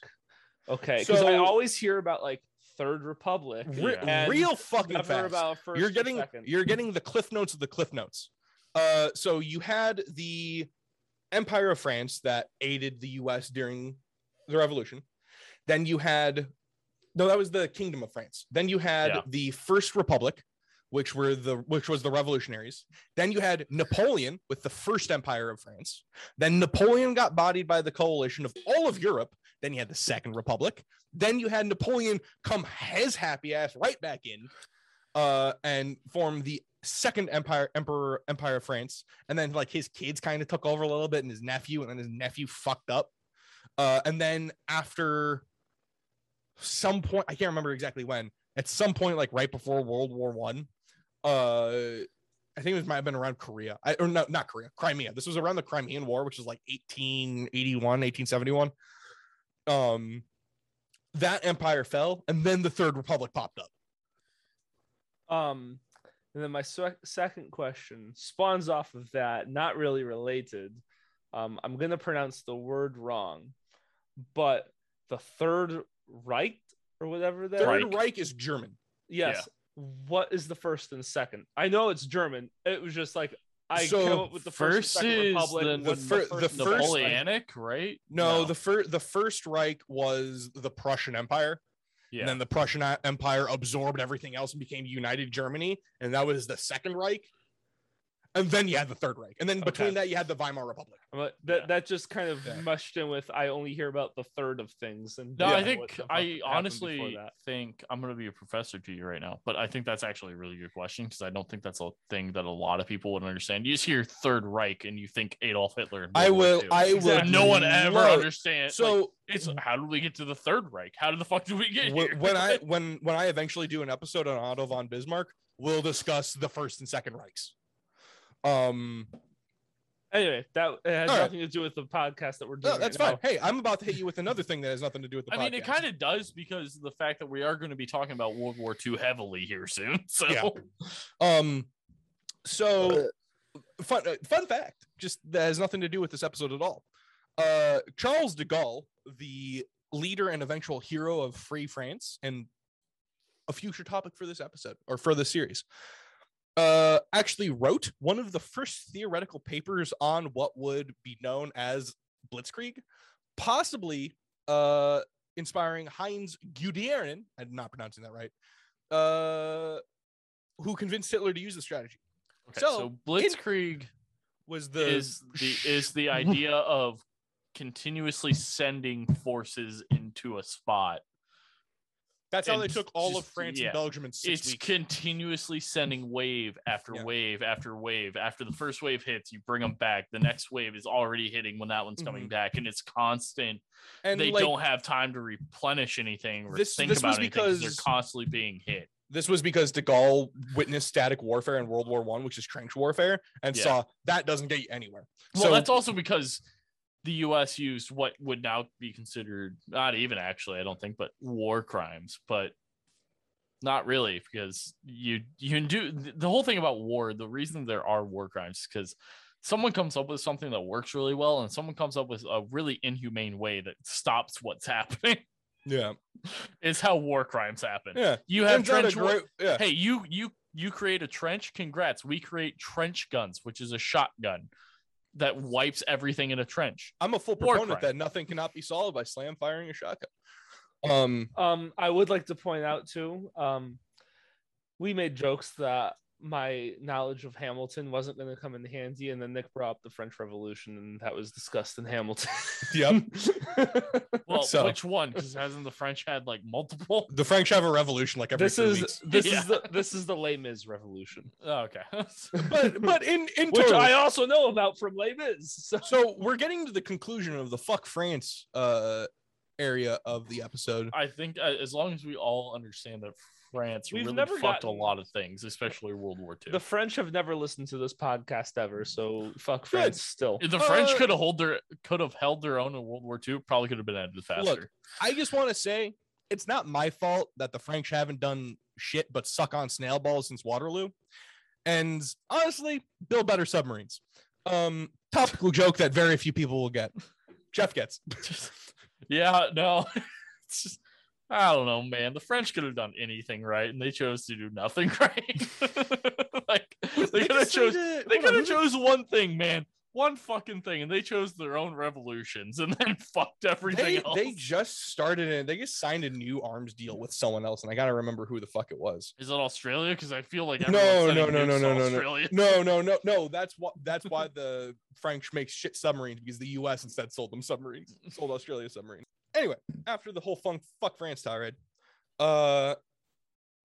Okay, because I always hear about like third republic. Re- and real fucking never fast. about first. you're getting second. you're getting the cliff notes of the cliff notes. Uh, so you had the Empire of France that aided the U.S. during the Revolution. Then you had no, that was the Kingdom of France. Then you had Yeah. the First Republic, which were the which was the revolutionaries. Then you had Napoleon with the First Empire of France. Then Napoleon got bodied by the coalition of all of Europe. Then you had the Second Republic. Then you had Napoleon come his happy ass right back in, uh, and form the Second Empire, Emperor Empire of France. And then like his kids kind of took over a little bit, and his nephew, and then his nephew fucked up. Uh, and then after some point, I can't remember exactly when. At some point, like right before World War One, uh, I think it might have been around Korea. I, or no, not Korea, Crimea. This was around the Crimean War, which was like 1881, 1871. Um, that empire fell, and then the Third Republic popped up. Um, and then my sec- second question spawns off of that, not really related. Um, I'm gonna pronounce the word wrong, but the Third Reich or whatever that. Third Reich. Reich is German. Yes. What is the first and second? I know it's German. It was just like I So, came up with the first, first and second is republic. the- when the fir- the first and first- second- Napoleonic, right? No, the first the First Reich was the Prussian Empire. yeah. And then the Prussian Empire absorbed everything else and became United Germany. And that was the Second Reich. And then you had the Third Reich, and then between Okay. that you had the Weimar Republic. I'm that Yeah. that just kind of Yeah. mushed in with I only hear about the third of things and No, don't I think what the fuck I honestly think I'm gonna be a professor to you right now, but I think that's actually a really good question because I don't think that's a thing that a lot of people would understand. You just hear Third Reich and you think Adolf Hitler. and I will. II. I will. No one ever love- understands. So like, it's how did we get to the Third Reich? How did the fuck did we get here? when I [LAUGHS] when when I eventually do an episode on Otto von Bismarck, we'll discuss the first and second Reichs. Um, Anyway, that it has All right. nothing to do with the podcast that we're doing. no, that's right fine. Hey, I'm about to hit you with another thing that has nothing to do with the I mean, it kind of does because of the fact that we are going to be talking about World War II heavily here soon. [LAUGHS] So Yeah. Um, so fun uh, fun fact, just that has nothing to do with this episode at all. Uh, Charles de Gaulle, the leader and eventual hero of Free France, and a future topic for this episode or for the series, uh, actually wrote one of the first theoretical papers on what would be known as Blitzkrieg, possibly uh inspiring Heinz Guderian, I'm not pronouncing that right, uh, who convinced Hitler to use the strategy. Okay, So, so, Blitzkrieg Was the is the is the [LAUGHS] idea of continuously sending forces into a spot. That's how they took all of France yeah. and Belgium in six it's weeks. continuously sending wave after Yeah. wave after wave. After the first wave hits, you bring them back. The next wave is already hitting when that one's coming Mhm. back, and it's constant. and they like, don't have time to replenish anything or This- think this about anything 'cause because- they're constantly being hit. this was because De Gaulle witnessed static warfare in World War One, which is trench warfare, and Yeah. saw that doesn't get you anywhere. Well, so that's also because the U.S. used what would now be considered not even actually, I don't think, but war crimes, but not really because you you do the whole thing about war. The reason there are war crimes is because someone comes up with something that works really well, and someone comes up with a really inhumane way that stops what's [LAUGHS] happening. yeah, is how war crimes happen. yeah. You have Turns out a trench war- great- yeah. hey you you you create a trench congrats we create trench guns which is a shotgun that wipes everything in a trench I'm a full War proponent crime. that nothing cannot be solved by slam firing a shotgun. Um, Um, I would like to point out too. Um, we made jokes that my knowledge of Hamilton wasn't going to come in handy, and then Nick brought up the French Revolution, and that was discussed in Hamilton. Yep. [LAUGHS] well So- which one because hasn't the french had like multiple the French have a revolution like every this three is weeks. this Yeah. is the this is the Les Mis Revolution, [LAUGHS] oh, okay [LAUGHS] but but in in which total, I also know about from Les Mis. So so we're getting to the conclusion of the fuck France uh area of the episode. i think uh, as long as we all understand that france We've really never fucked gotten- a lot of things especially world war ii the French have never listened to this podcast ever. So fuck France still. If the French Uh, could have hold their could have held their own in World War II. Probably could have been ended faster. Look, I just want to say it's not my fault that the French haven't done shit but suck on snail balls since Waterloo. And honestly, build better submarines. Um, topical joke that very few people will get. Jeff gets. [LAUGHS] yeah, no, [LAUGHS] it's just I don't know, man. The French could have done anything right, and they chose to do nothing [LAUGHS] right. [LAUGHS] like they could have chose they could have chose one thing, man. One fucking thing, and they chose their own revolutions and then [LAUGHS] fucked everything They, else. they just started it. They just signed a new arms deal with someone else, and I gotta remember who the fuck it was. Is it Australia? Because I feel like No, no, no, no, no, no, no. No, no, no, no. That's what. That's why the French makes shit submarines because the U.S. instead sold them submarines, sold Australia submarines. Anyway, after the whole funk fuck France tirade, uh,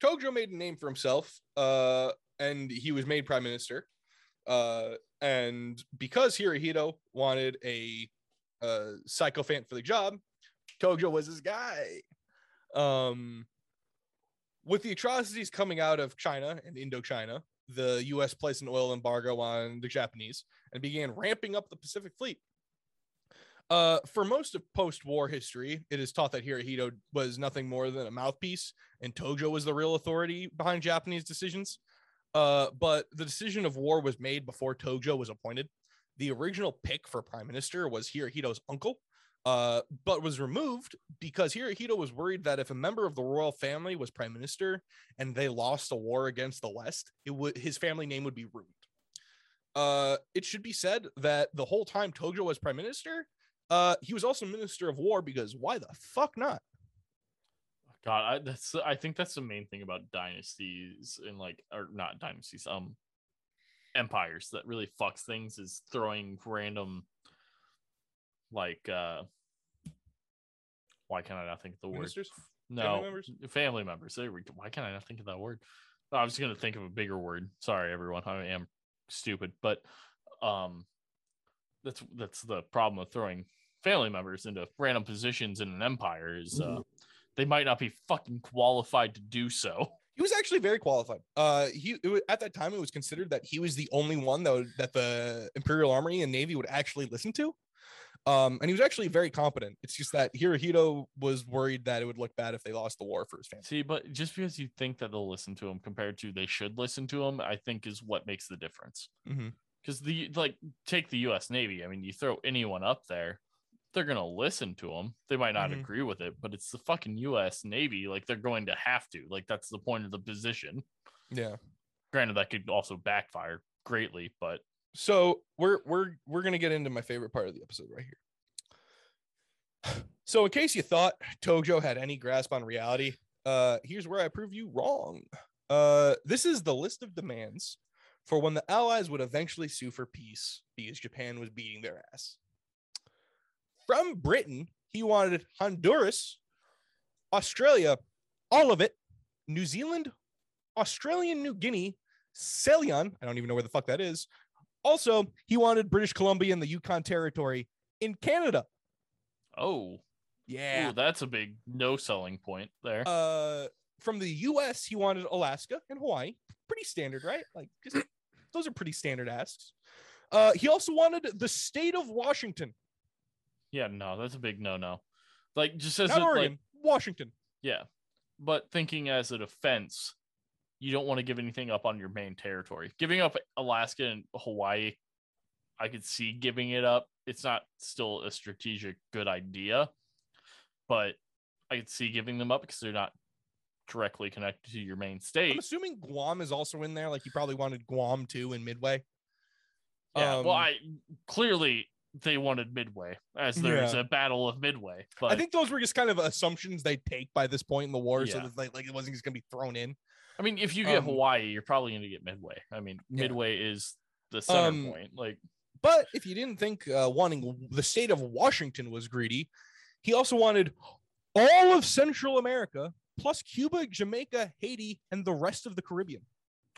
Tojo made a name for himself, uh, and he was made prime minister. Uh, and because Hirohito wanted a uh, sycophant for the job, Tojo was his guy. Um, with the atrocities coming out of China and Indochina, the U.S. placed an oil embargo on the Japanese and began ramping up the Pacific Fleet. Uh, for most of post-war history, it is taught that Hirohito was nothing more than a mouthpiece, and Tojo was the real authority behind Japanese decisions. Uh, but the decision of war was made before Tojo was appointed. The original pick for prime minister was Hirohito's uncle, uh, but was removed because Hirohito was worried that if a member of the royal family was prime minister and they lost a war against the West, it would his family name would be ruined. Uh, it should be said that the whole time Tojo was prime minister, uh, he was also minister of war because why the fuck not? God, I, that's I think that's the main thing about dynasties and like or not dynasties. Um, empires that really fucks things is throwing random like uh why can I not think of the word? Ministers? No, members? family members. There we go. Why can't I not think of that word? I was gonna think of a bigger word. Sorry, everyone. I am stupid, but um, that's that's the problem of throwing family members into random positions in an empire is uh, they might not be fucking qualified to do so. [LAUGHS] He was actually very qualified. Uh, he it wa- at that time it was considered that he was the only one that would, that the Imperial Army and Navy would actually listen to. Um, and he was actually very competent. It's just that Hirohito was worried that it would look bad if they lost the war for his family. See, but just because you think that they'll listen to him compared to they should listen to him, I think is what makes the difference. Mhm. Because the like take the U.S. Navy. I mean, you throw anyone up there, they're gonna listen to them. They might not Mhm. agree with it, but it's the fucking U.S. Navy. Like they're going to have to. Like that's the point of the position. Yeah. Granted, that could also backfire greatly, but So we're we're we're gonna get into my favorite part of the episode right here. [SIGHS] So in case you thought Tojo had any grasp on reality, uh, here's where I prove you wrong. Uh, this is the list of demands for when the Allies would eventually sue for peace because Japan was beating their ass. From Britain, he wanted Honduras, Australia, all of it, New Zealand, Australian New Guinea, Ceylon, I don't even know where the fuck that is, also, he wanted British Columbia and the Yukon Territory in Canada. oh, Yeah. ooh, that's a big no selling point there. Uh, from the U.S., he wanted Alaska and Hawaii. Pretty standard, right? Like, just those are pretty standard asks. Uh, he also wanted the state of Washington, yeah, no, that's a big no no. Like just as not a, like, Washington. Yeah. But thinking as a defense, you don't want to give anything up on your main territory. Giving up Alaska and Hawaii, I could see giving it up. It's not still a strategic good idea, but I could see giving them up because they're not directly connected to your main state. I'm assuming Guam is also in there. Like, you probably wanted Guam too in Midway. Yeah. well, Um, I clearly they wanted Midway as there's Yeah. a battle of Midway. But I think those were just kind of assumptions they take by this point in the war, so that like, like it wasn't just gonna be thrown in. I mean, if you get um, Hawaii, you're probably going to get Midway. I mean, Yeah. Midway is the center Um, point. Like, But if you didn't think uh, wanting the state of Washington was greedy, he also wanted all of Central America, plus Cuba, Jamaica, Haiti, and the rest of the Caribbean.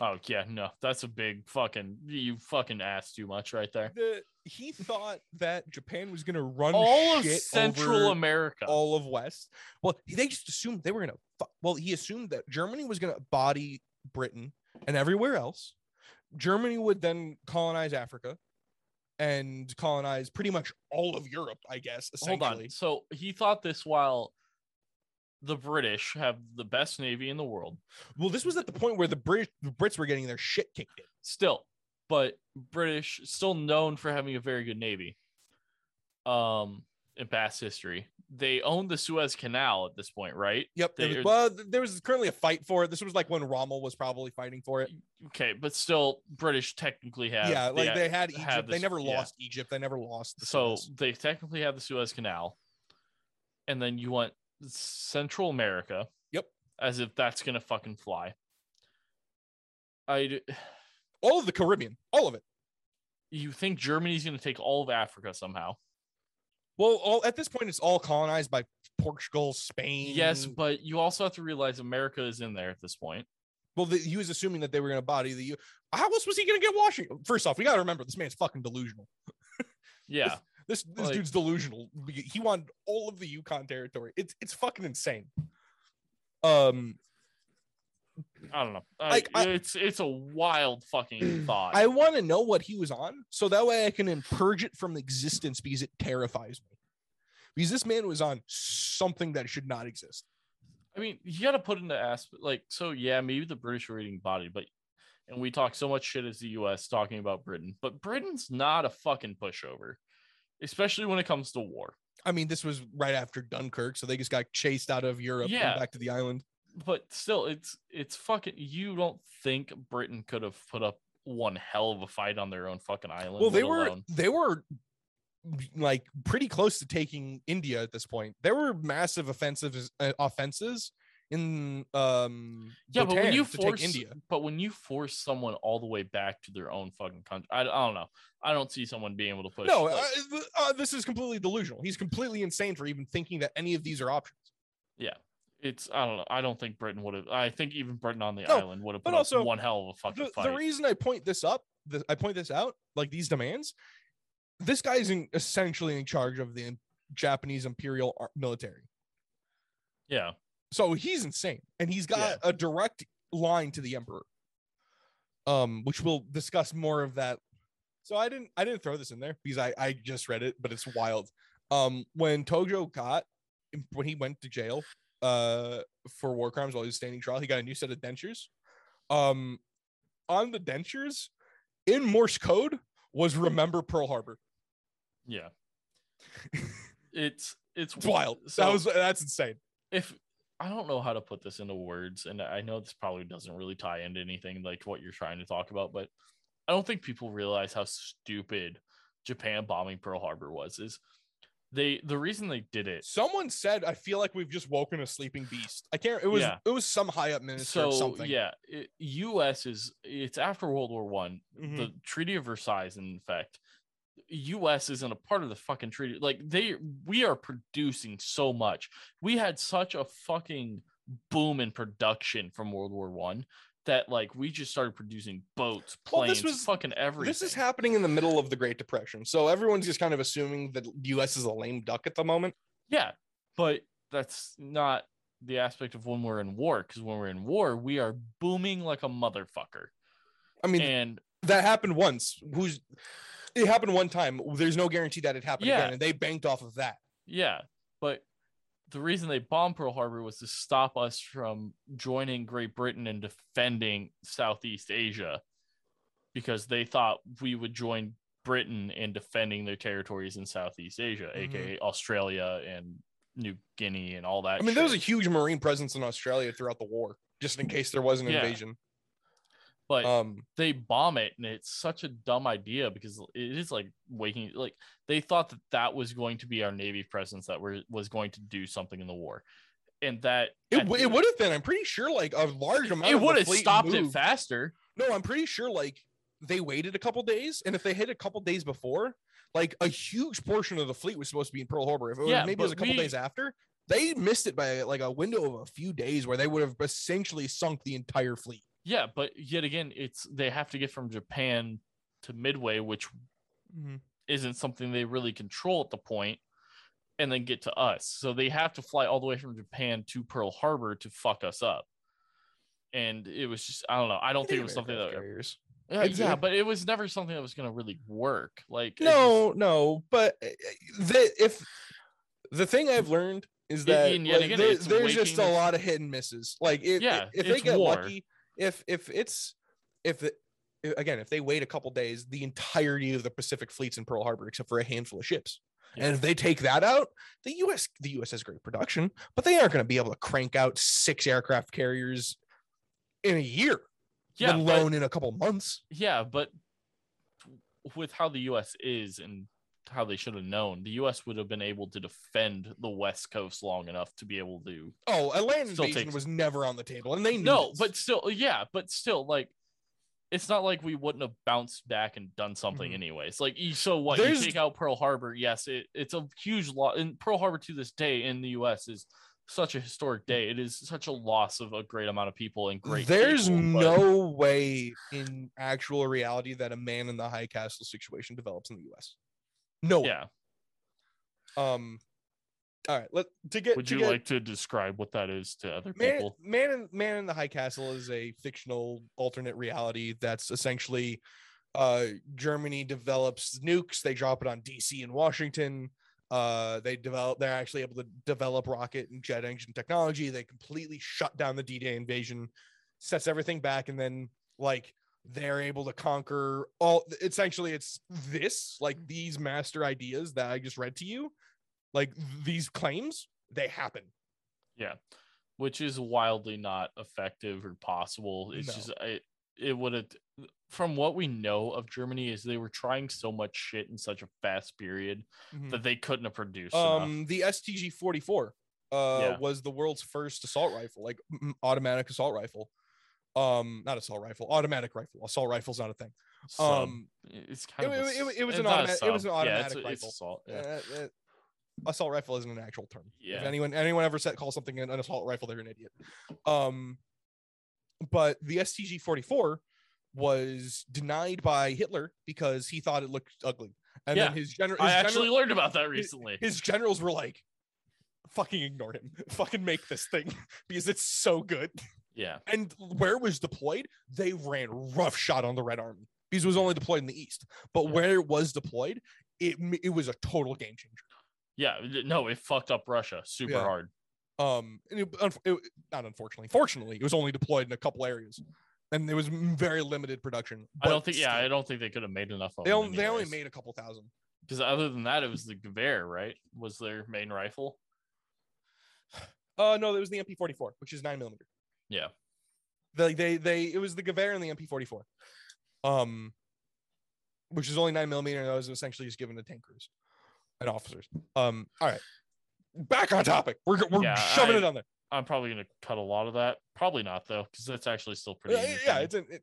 Oh yeah, no, that's a big fucking you fucking asked too much right there. The, he thought that Japan was going to run All of Central America. all of West. Well, they just assumed they were going to. Fu- well, he assumed that Germany was going to body Britain and everywhere else. Germany would then colonize Africa and colonize pretty much all of Europe, I guess. Hold Essentially. on. So he thought this while the British have the best navy in the world. Well, this was at the point where the British the Brits were getting their shit kicked in. Still, but British still known for having a very good navy. Um, in past history, they owned the Suez Canal at this point, right? Yep. They there was- well, there was currently a fight for it. This was like when Rommel was probably fighting for it. Okay, but still, British technically have yeah, like the- they had Egypt. had they this- never yeah. lost Egypt. They never lost. The so Suez. they technically have the Suez Canal, and then you want Central America. Yep. As if that's gonna fucking fly. I [SIGHS] all of the Caribbean, all of it. you think Germany's gonna take all of Africa somehow? Well, all at this point, it's all colonized by Portugal, Spain. Yes, but you also have to realize America is in there at this point. well, the, he was assuming that they were going to body the. U- How else was he going to get Washington? First off, we got to remember this man's fucking delusional. [LAUGHS] Yeah, This this Like- dude's delusional. He wanted all of the Yukon territory. It's it's fucking insane. Um, I don't know. Like, I- it's it's a wild fucking [CLEARS THROAT] thought. I want to know what he was on, so that way I can purge it from existence because it terrifies me. Because this man was on something that should not exist. I mean, you got to put into aspect like so. Yeah, maybe the British are eating body, but and we talk so much shit as the U.S. talking about Britain, but Britain's not a fucking pushover, especially when it comes to war. I mean, this was right after Dunkirk, so they just got chased out of Europe Yeah. back to the island. But still, it's it's fucking. You don't think Britain could have put up one hell of a fight on their own fucking island? Well, they were alone- they were like pretty close to taking India at this point. There were massive offensives uh, offenses in um Yeah, but when you force India. but when you force someone all the way back to their own fucking country, I, I don't know. I don't see someone being able to push. No, like- uh, uh, this is completely delusional. He's completely insane for even thinking that any of these are options. Yeah it's I don't know. I don't think Britain would have. I think even Britain on the No, island would have put also, one hell of a fucking The, fight. the reason I point this up, the, I point this out, like these demands, this guy is in, essentially in charge of the Japanese imperial military. yeah, So he's insane, and he's got Yeah. a direct line to the emperor. Um, which we'll discuss more of that. So I didn't, I didn't throw this in there because I, I just read it, but it's wild. Um, when Tojo got, when he went to jail, uh, for war crimes while he was standing trial, he got a new set of dentures. Um, on the dentures, in Morse code, was remember Pearl Harbor. yeah. [LAUGHS] it's it's wild. So that was that's insane. if I don't know how to put this into words, and I know this probably doesn't really tie into anything like what you're trying to talk about, but I don't think people realize how stupid Japan bombing Pearl Harbor was. Is they the reason they did it Someone said, "I feel like we've just woken a sleeping beast." I can't. It was Yeah. it was some high up minister so or something. yeah it, us is it's after world war one Mhm. the treaty of versailles in effect us isn't a part of the fucking treaty like they we are producing so much we had such a fucking boom in production from world war one that like we just started producing boats Well, planes this was- fucking everything This is happening in the middle of the Great Depression, so everyone's just kind of assuming that the U.S. is a lame duck at the moment. yeah but that's not the aspect of when we're in war because when we're in war we are booming like a motherfucker I mean, and that happened once. Who's it happened one time. There's no guarantee that it happened Yeah. again, and they banked off of that. Yeah, but the reason they bombed Pearl Harbor was to stop us from joining Great Britain and defending Southeast Asia because they thought we would join Britain in defending their territories in Southeast Asia, Mhm. aka Australia and New Guinea and all that. I mean, there was a huge Marine presence in Australia throughout the war, just in case there was an Yeah. invasion. But Um, they bomb it and it's such a dumb idea because it is like waking like they thought that that was going to be our navy presence that were, was going to do something in the war and that it, w- it would have been. I'm pretty sure, like a large amount. it would have stopped it faster No, I'm pretty sure like they waited a couple days, and if they hit a couple days before, like a huge portion of the fleet was supposed to be in Pearl Harbor. If it was, Yeah, maybe it was a couple we- days after, they missed it by like a window of a few days where they would have essentially sunk the entire fleet. Yeah but yet again it's they have to get from japan to midway which isn't something they really control at the point and then get to us so they have to fly all the way from japan to pearl harbor to fuck us up and it was just i don't know i don't think it was something that carriers. Yeah, yeah, but it was never something that was going to really work. Like, No, no, but uh, the if the thing I've learned is that and like, again, there- there's just a lot of hit and misses. Like if Yeah, if they get war. lucky, if if it's if the again if they wait a couple days, the entirety of the Pacific fleet's in Pearl Harbor except for a handful of ships. Yeah. And if they take that out, the U.S. the U.S. has great production, but they aren't going to be able to crank out six aircraft carriers in a year, yeah, let but, alone in a couple months. yeah, but with how the U.S. is and how they should have known, the U.S. would have been able to defend the West Coast long enough to be able to. Oh, a land invasion takes- was never on the table, and they knew No, this. but still, yeah, but still, like, it's not like we wouldn't have bounced back and done something Mhm. anyways. Like, you- so what? There's- You take out Pearl Harbor, yes, it, it's a huge loss. And Pearl Harbor to this day in the U.S. is such a historic day. It is such a loss of a great amount of people and great. There's people, but- no way in actual reality that a man in the high castle situation develops in the U.S. No. Yeah. Um. All right. Let to get. Would to you get- like to describe what that is to other Man, people? man, in, man in the high castle is a fictional alternate reality that's essentially uh germany develops nukes they drop it on dc and washington uh they develop they're actually able to develop rocket and jet engine technology they completely shut down the d-day invasion sets everything back and then like they're able to conquer all essentially it's this like these master ideas that i just read to you like these claims they happen Yeah. Which is wildly not effective or possible. It's No. just it, it would have from what we know of Germany is they were trying so much shit in such a fast period Mhm. that they couldn't have produced enough. um the STG 44 uh, Yeah. was the world's first assault rifle, like automatic assault rifle. Um, not assault rifle, automatic rifle. Assault rifle's not a thing. Um, it's kind it- of a it- it- was an automatic- it was an automatic it's, it's rifle. assault. Yeah. uh, assault rifle isn't an actual term. If Yeah. anyone anyone ever said call something an an assault rifle, they're an idiot. Um, but the STG 44 was denied by Hitler because he thought it looked ugly, and then his general. I actually learned about that recently. his generals were like, "Fucking ignore him. Fucking make this thing [LAUGHS] because it's so good." Yeah. And where it was deployed, they ran rough shot on the Red Army because it was only deployed in the east. But where it was deployed, it it was a total game changer. Yeah. No, it fucked up Russia super Yeah. hard. Um, and it, it, not unfortunately, fortunately, it was only deployed in a couple areas, and there was very limited production. I don't think. Yeah, I don't think they could have made enough of they them. only they only made a couple thousand. because other than that, it was the Gewehr, right? Was their main rifle? [SIGHS] Uh, no, it was the MP44, which is nine millimeter. Yeah. They they they it was the Gewehr and the MP44, um, which is only nine millimeter, and that was essentially just given to tank crews and officers. Um, all right, back on topic. We're we're Yeah, shoving I- it on there. I'm probably gonna cut a lot of that. Probably not though, because that's actually still pretty. Yeah, yeah, it's an, it,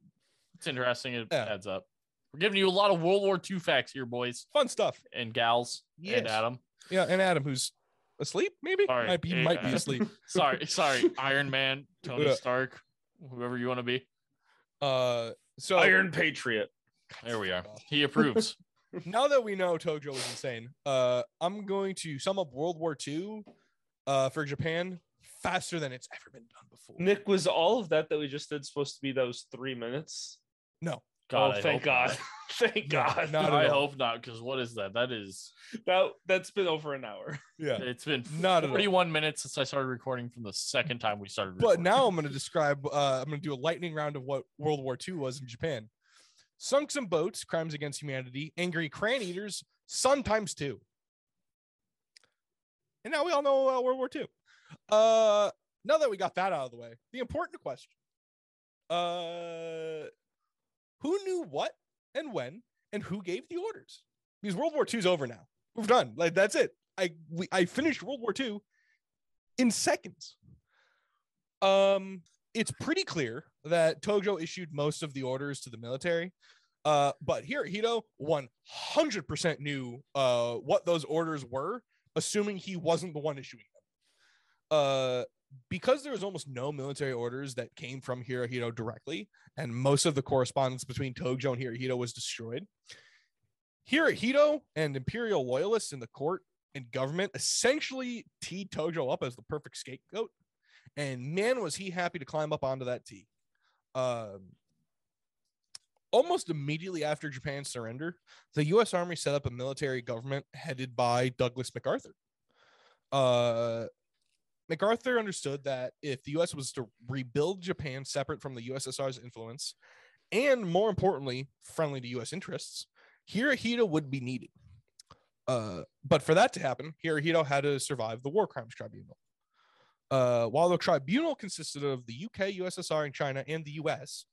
it's interesting. It Yeah. adds up. We're giving you a lot of World War II facts here, boys fun stuff. and gals Yes. and Adam. Yeah, and Adam, who's asleep, maybe Sorry, might be eh, might be uh, asleep. [LAUGHS] Sorry, sorry, Iron Man, Tony Yeah. Stark, whoever you want to be. Uh, so Iron Patriot. There we are. [LAUGHS] He approves. now that we know Tojo is insane, uh, I'm going to sum up World War II, uh, for Japan faster than it's ever been done before. Nick, was all of that that we just did supposed to be those three minutes? No, God, oh, I thank God. not. [LAUGHS] thank No, God. not I all. hope not, because what is that? That is. that that's been over an hour. yeah. It's been [LAUGHS] Not at 41 minutes since I started recording from the second time we started. But now I'm going to describe. Uh, I'm going to do a lightning round of what World War II was in Japan. Sunk some boats, crimes against humanity, angry crane eaters, sun times two. And now we all know uh, World War II. Uh, now that we got that out of the way, the important question: uh, Who knew what and when, and who gave the orders? Because World War II is over now. We're done. Like that's it. I we, I finished World War II in seconds. Um, it's pretty clear that Tojo issued most of the orders to the military. Uh, but here Hirohito 100% knew uh, what those orders were, assuming he wasn't the one issuing them. Uh, because there was almost no military orders that came from Hirohito directly, and most of the correspondence between Tojo and Hirohito was destroyed. Hirohito and imperial loyalists in the court and government essentially teed Tojo up as the perfect scapegoat. And man, was he happy to climb up onto that tee. Um, almost immediately after Japan's surrender, the U.S. Army set up a military government headed by Douglas MacArthur. Uh, MacArthur understood that if the U.S. was to rebuild Japan separate from the USSR's influence, and more importantly, friendly to U.S. interests, Hirohito would be needed. Uh, but for that to happen, Hirohito had to survive the War Crimes Tribunal. Uh, while the tribunal consisted of the UK, USSR, and China, and the US,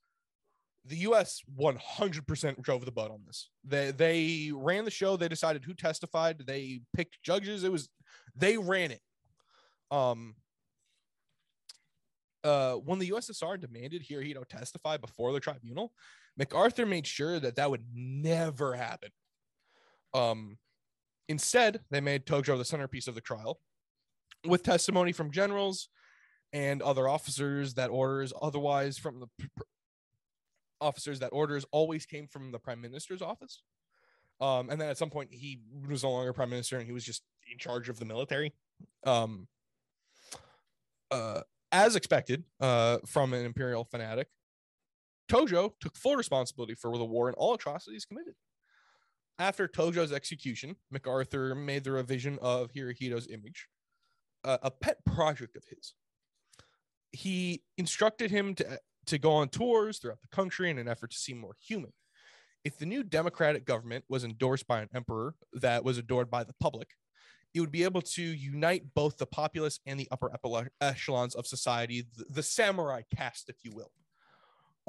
the US 100% drove the boat on this. They they ran the show. They decided who testified. They picked judges. It was they ran it. Um. Uh, when the USSR demanded Hirohito testify before the tribunal, MacArthur made sure that that would never happen. Um, instead, they made Tojo the centerpiece of the trial with testimony from generals and other officers that orders otherwise from the pr- officers that orders always came from the prime minister's office um and then at some point he was no longer prime minister and he was just in charge of the military um uh as expected uh from an imperial fanatic tojo took full responsibility for the war and all atrocities committed after tojo's execution macarthur made the revision of hirohito's image uh, a pet project of his. He instructed him to to go on tours throughout the country in an effort to seem more human. If the new democratic government was endorsed by an emperor that was adored by the public, it would be able to unite both the populace and the upper echelons of society, the, the samurai caste, if you will.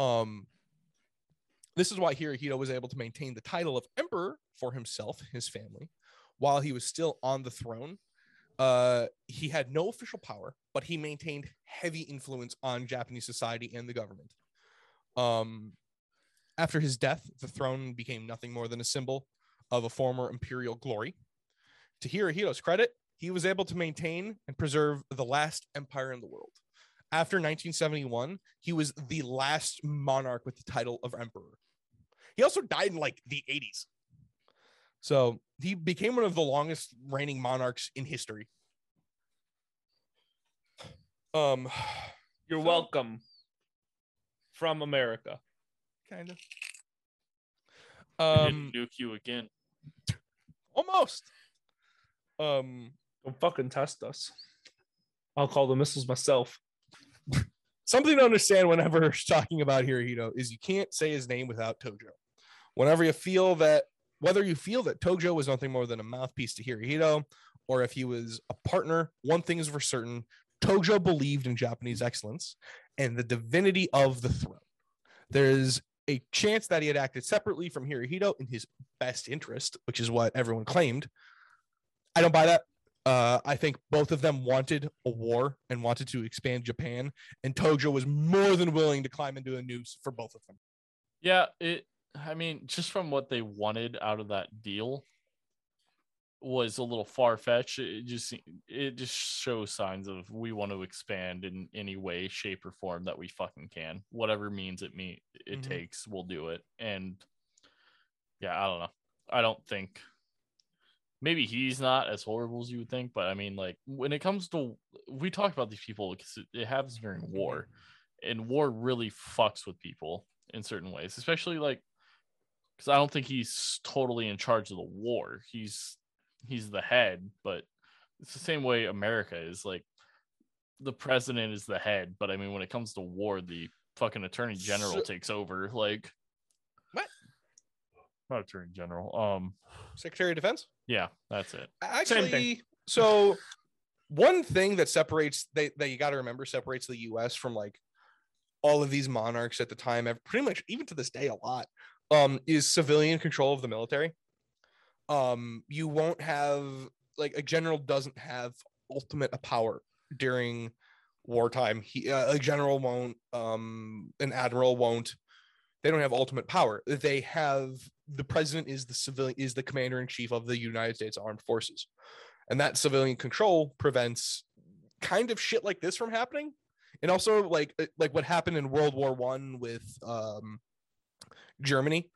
Um, this is why Hirohito was able to maintain the title of emperor for himself, his family, while he was still on the throne Uh, he had no official power, but he maintained heavy influence on Japanese society and the government. Um, after his death, the throne became nothing more than a symbol of a former imperial glory. To Hirohito's credit, he was able to maintain and preserve the last empire in the world. After 1971, he was the last monarch with the title of emperor. He also died in like the 80s. So he became one of the longest reigning monarchs in history. Um, You're So- welcome. From America. kind of. Um, nuke you again. almost. Um, Don't fucking test us. I'll call the missiles myself. [LAUGHS] something to understand whenever [LAUGHS] talking about Hirohito is you can't say his name without Tojo. Whenever you feel that, whether you feel that Tojo was nothing more than a mouthpiece to Hirohito, or if he was a partner, one thing is for certain: Tojo believed in Japanese excellence and the divinity of the throne. There's a chance that he had acted separately from Hirohito in his best interest, which is what everyone claimed. I don't buy that. Uh, I think both of them wanted a war and wanted to expand Japan, and Tojo was more than willing to climb into a noose for both of them. Yeah, it. I mean, just from what they wanted out of that deal, was a little far fetched. It just it just shows signs of we want to expand in any way, shape, or form that we fucking can. Whatever means it me it Mhm. takes, we'll do it. And yeah, I don't know. I don't think maybe he's not as horrible as you would think, but I mean, like when it comes to we talk about these people because it, it happens during war, and war really fucks with people in certain ways, especially like because I don't think he's totally in charge of the war. He's he's the head, but it's the same way America is like the president is the head, but I mean when it comes to war, the fucking attorney general So- takes over. Like What? Not attorney general. Um Secretary of Defense. Yeah, that's it. Actually, thing. so [LAUGHS] one thing that separates they that you got to remember separates the U.S. from like all of these monarchs at the time, pretty much even to this day, a lot um, is civilian control of the military. Um, you won't have like a general doesn't have ultimate power during wartime. He uh, a general won't, um, an admiral won't. They don't have ultimate power. They have the president is the civilian is the commander in chief of the United States Armed Forces, and that civilian control prevents kind of shit like this from happening, and also like uh, like what happened in World War One with um, Germany,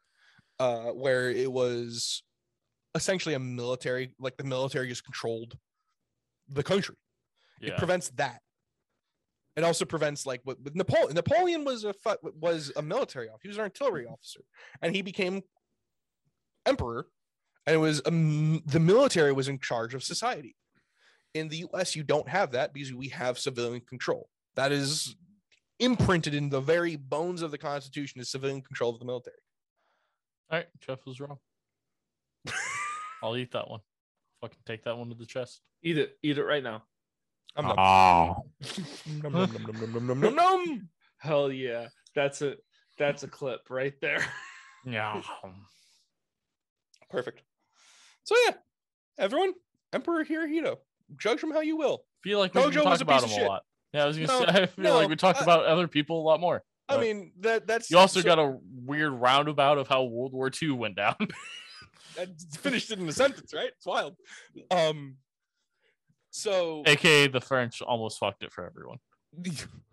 uh, where it was essentially a military like the military just controlled the country. It prevents that. It also prevents like what with Napoleon. Napoleon was a fu- was a military officer. He was an artillery officer, and he became emperor. And it was um, the military was in charge of society. In the U.S., you don't have that because we have civilian control. That is imprinted in the very bones of the Constitution is civilian control of the military. All right, Jeff was wrong. [LAUGHS] I'll eat that one. Fucking take that one to the chest. Eat it. Eat it right now. I'm not. Oh. Nom. Hell yeah. That's a that's a clip right there. Yeah. Perfect. So yeah, everyone, Emperor Hirohito. Judge him how you will. feel like we Tojo was talk a about him a shit. lot. Yeah, I was gonna No, say [LAUGHS] I feel no, like we talked uh, about other people a lot more. I Right. mean that that's You also so- got a weird roundabout of how World War II went down. [LAUGHS] I finished it in a sentence, right? It's wild. Um so AKA the French almost fucked it for everyone. [LAUGHS]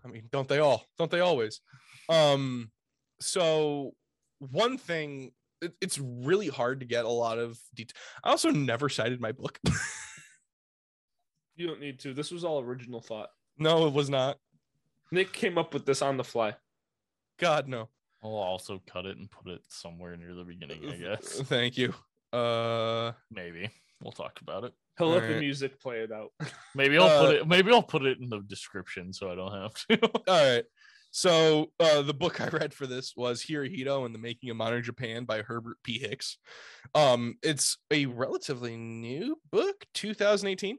I mean, don't they all? Don't they always? Um, so one thing, it, it's really hard to get a lot of detail. I also never cited my book. [LAUGHS] You don't need to. This was all original thought. no, it was not. Nick came up with this on the fly. God, no. I'll also cut it and put it somewhere near the beginning, I guess. Thank you. Uh, Maybe. We'll talk about it. He'll let the music play it out. Maybe I'll put Uh, it maybe I'll put it in the description so I don't have to. [LAUGHS] all right. So uh, the book [LAUGHS] I read for this was Hirohito and the Making of Modern Japan by Herbert P. Bix. Um, it's a relatively new book, 2018.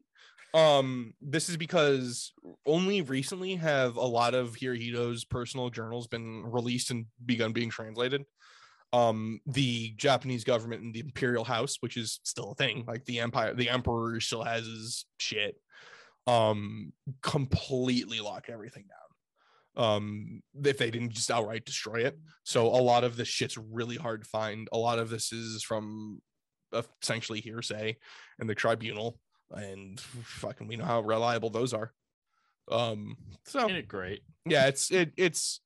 Um, this is because only recently have a lot of Hirohito's personal journals been released and begun being translated. Um the japanese government and the imperial house which is still a thing like the empire the emperor still has his shit um completely lock everything down um if they didn't just outright destroy it. So a lot of this shit's really hard to find. A lot of this is from essentially hearsay and the tribunal and fucking we know how reliable those are. Um so it great? yeah it's it it's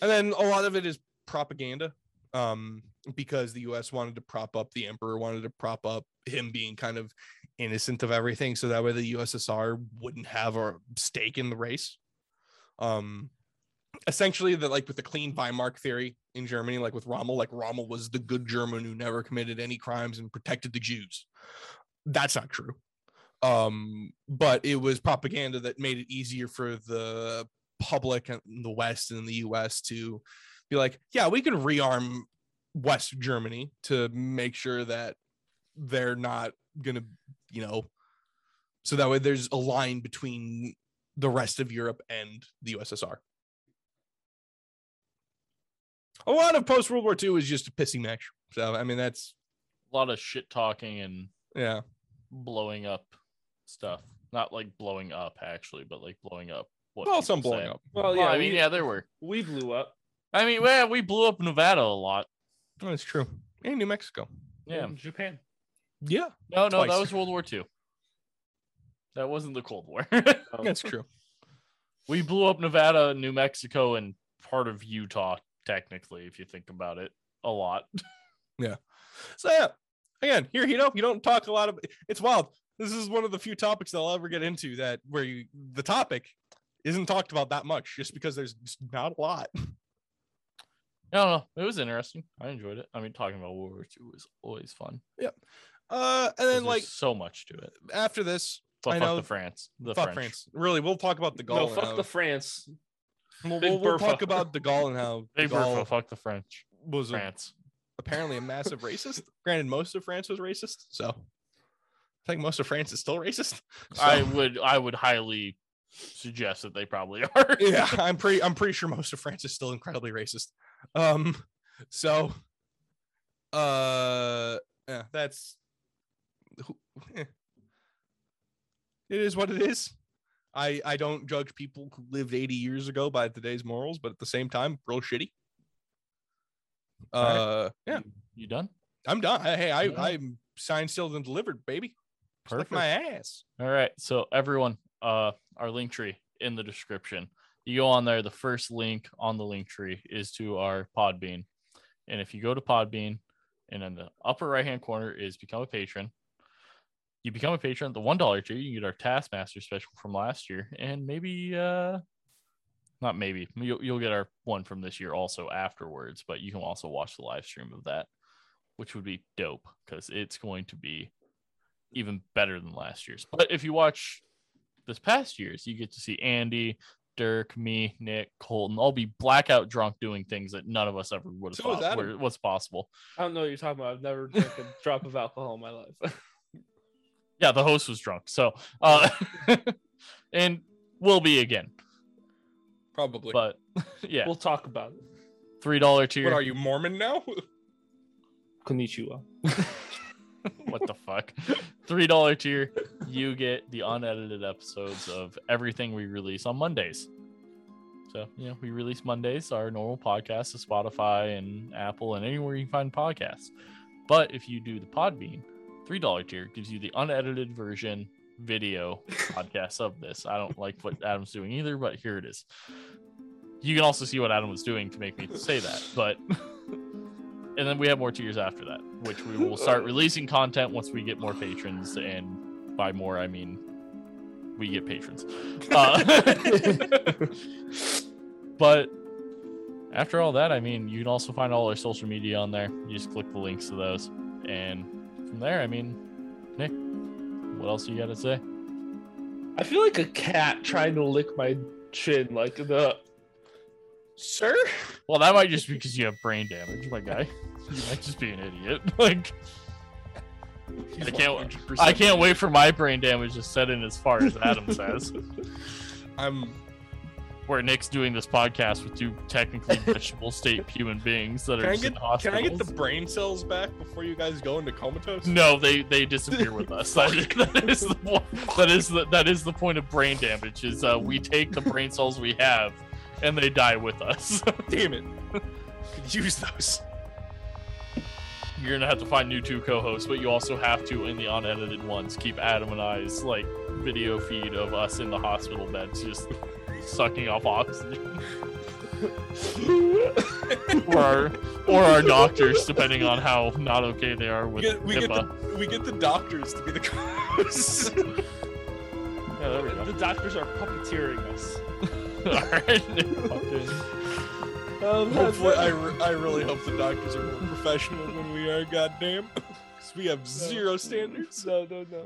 and then a lot of it is propaganda um because the us wanted to prop up the emperor wanted to prop up him being kind of innocent of everything so that way the ussr wouldn't have a stake in the race. Um essentially that like with the clean Wehrmacht theory in germany like with rommel like rommel was the good german who never committed any crimes and protected the jews. That's not true. Um but it was propaganda that made it easier for the public in the west and the us to be like yeah we can rearm west germany to make sure that they're not gonna you know so that way there's a line between the rest of europe and the ussr a lot of post world war ii is just a pissing match so i mean that's A lot of shit talking and yeah blowing up stuff. Not like blowing up actually, but like blowing up. What well some blowing say. up Well, Well, yeah, I mean, we, yeah, there were. we blew up. I mean, well, we blew up Nevada a lot. that's true and new mexico Yeah. in Japan. yeah No, no, that was World War II. That wasn't the Cold War. [LAUGHS] Oh. that's true we blew up Nevada, New Mexico, and part of Utah, technically, if you think about it, a lot. [LAUGHS] Yeah. So yeah, again, here you know you don't talk a lot of. It's wild. This is one of the few topics that I'll ever get into that where you the topic isn't talked about that much, just because there's not a lot. [LAUGHS] I don't know. It was interesting. I enjoyed it. I mean, talking about World War II was always fun. Uh, and then like so much to it. after this, But I fuck know- the France. The fuck French. France. Really, we'll talk about the No, Gaulle. fuck the France. We'll, we'll, we'll talk about the Gaulle and how [LAUGHS] Big the Gaulle fuck the French. was a, France. apparently a massive racist. Granted, most of France was racist, so I think most of France is still racist. I would I would highly suggest that they probably [LAUGHS] are. yeah, I'm pretty I'm pretty sure most of France is still incredibly racist. Um so uh yeah, that's who- eh. it is what it is. I I don't judge people who lived 80 years ago by today's morals, but at the same time, real shitty. Uh yeah, You done? I'm done. I- Hey, I. I'm signed, sealed, and delivered, baby. Perfect. my ass. All right. So everyone, uh our link tree in the description. You go on there, the first link on the link tree is to our Podbean. And if you go to Podbean and in the upper right hand corner is become a patron. You become a patron, the one dollar tier, you get our Taskmaster special from last year, and maybe uh not maybe you'll, you'll get our one from this year also afterwards, but you can also watch the live stream of that, which would be dope because it's going to be even better than last year's. But if you watch this past year year's, you get to see Andy, Dirk, me, Nick, Colton all be blackout drunk doing things that none of us ever would have So thought were, was possible. I don't know what you're talking about. I've never drank a [LAUGHS] drop of alcohol in my life. [LAUGHS] Yeah, the host was drunk. So, uh, [LAUGHS] and will be again. Probably. But yeah, we'll talk about it. three dollar tier. what are you, Mormon now? Konnichiwa. [LAUGHS] what the fuck? Three dollar tier, you get the unedited episodes of everything we release on Mondays. So you know we release Mondays, our normal podcast to Spotify and Apple and anywhere you find podcasts. But if you do the Podbean, three dollar tier gives you the unedited version video podcast of this. I don't like what Adam's doing either, but here it is. You can also see what Adam was doing to make me say that, but [LAUGHS] and then we have more tiers after that, which we will start [LAUGHS] releasing content once we get more patrons, and by more I mean we get patrons. [LAUGHS] Uh, [LAUGHS] but after all that, I mean, you can also find all our social media on there. You just click the links to those, and from there, I mean, Nick, what else you got to say? I feel like a cat trying to lick my chin, like the Sir? Well, that might just be because you have brain damage, my guy. [LAUGHS] You might just be an idiot. [LAUGHS] Like, I can't. I can't wait for my brain damage to set in as far as Adam [LAUGHS] says. I'm where Nick's doing this podcast with two technically vegetable state human beings that Can are I get can I get the brain cells back before you guys go into comatose? No, they they disappear with us. That, that is the point. That is the that is the point of brain damage. Is uh, we take the brain cells we have, and they die with us. Damn it. Could use those. You're gonna have to find new two co-hosts, but you also have to, in the unedited ones, keep Adam and I's like video feed of us in the hospital beds, just [LAUGHS] sucking off oxygen, [LAUGHS] or our or our doctors, depending on how not okay they are We with get, we get the we get the doctors to be the co-hosts. [LAUGHS] Yeah, there we go. The doctors are puppeteering us. All right, Nick, fucking- Um, Hopefully, I, re- I really hope the doctors are more professional than we are. Goddamn, [LAUGHS] because we have zero standards. No, no, no.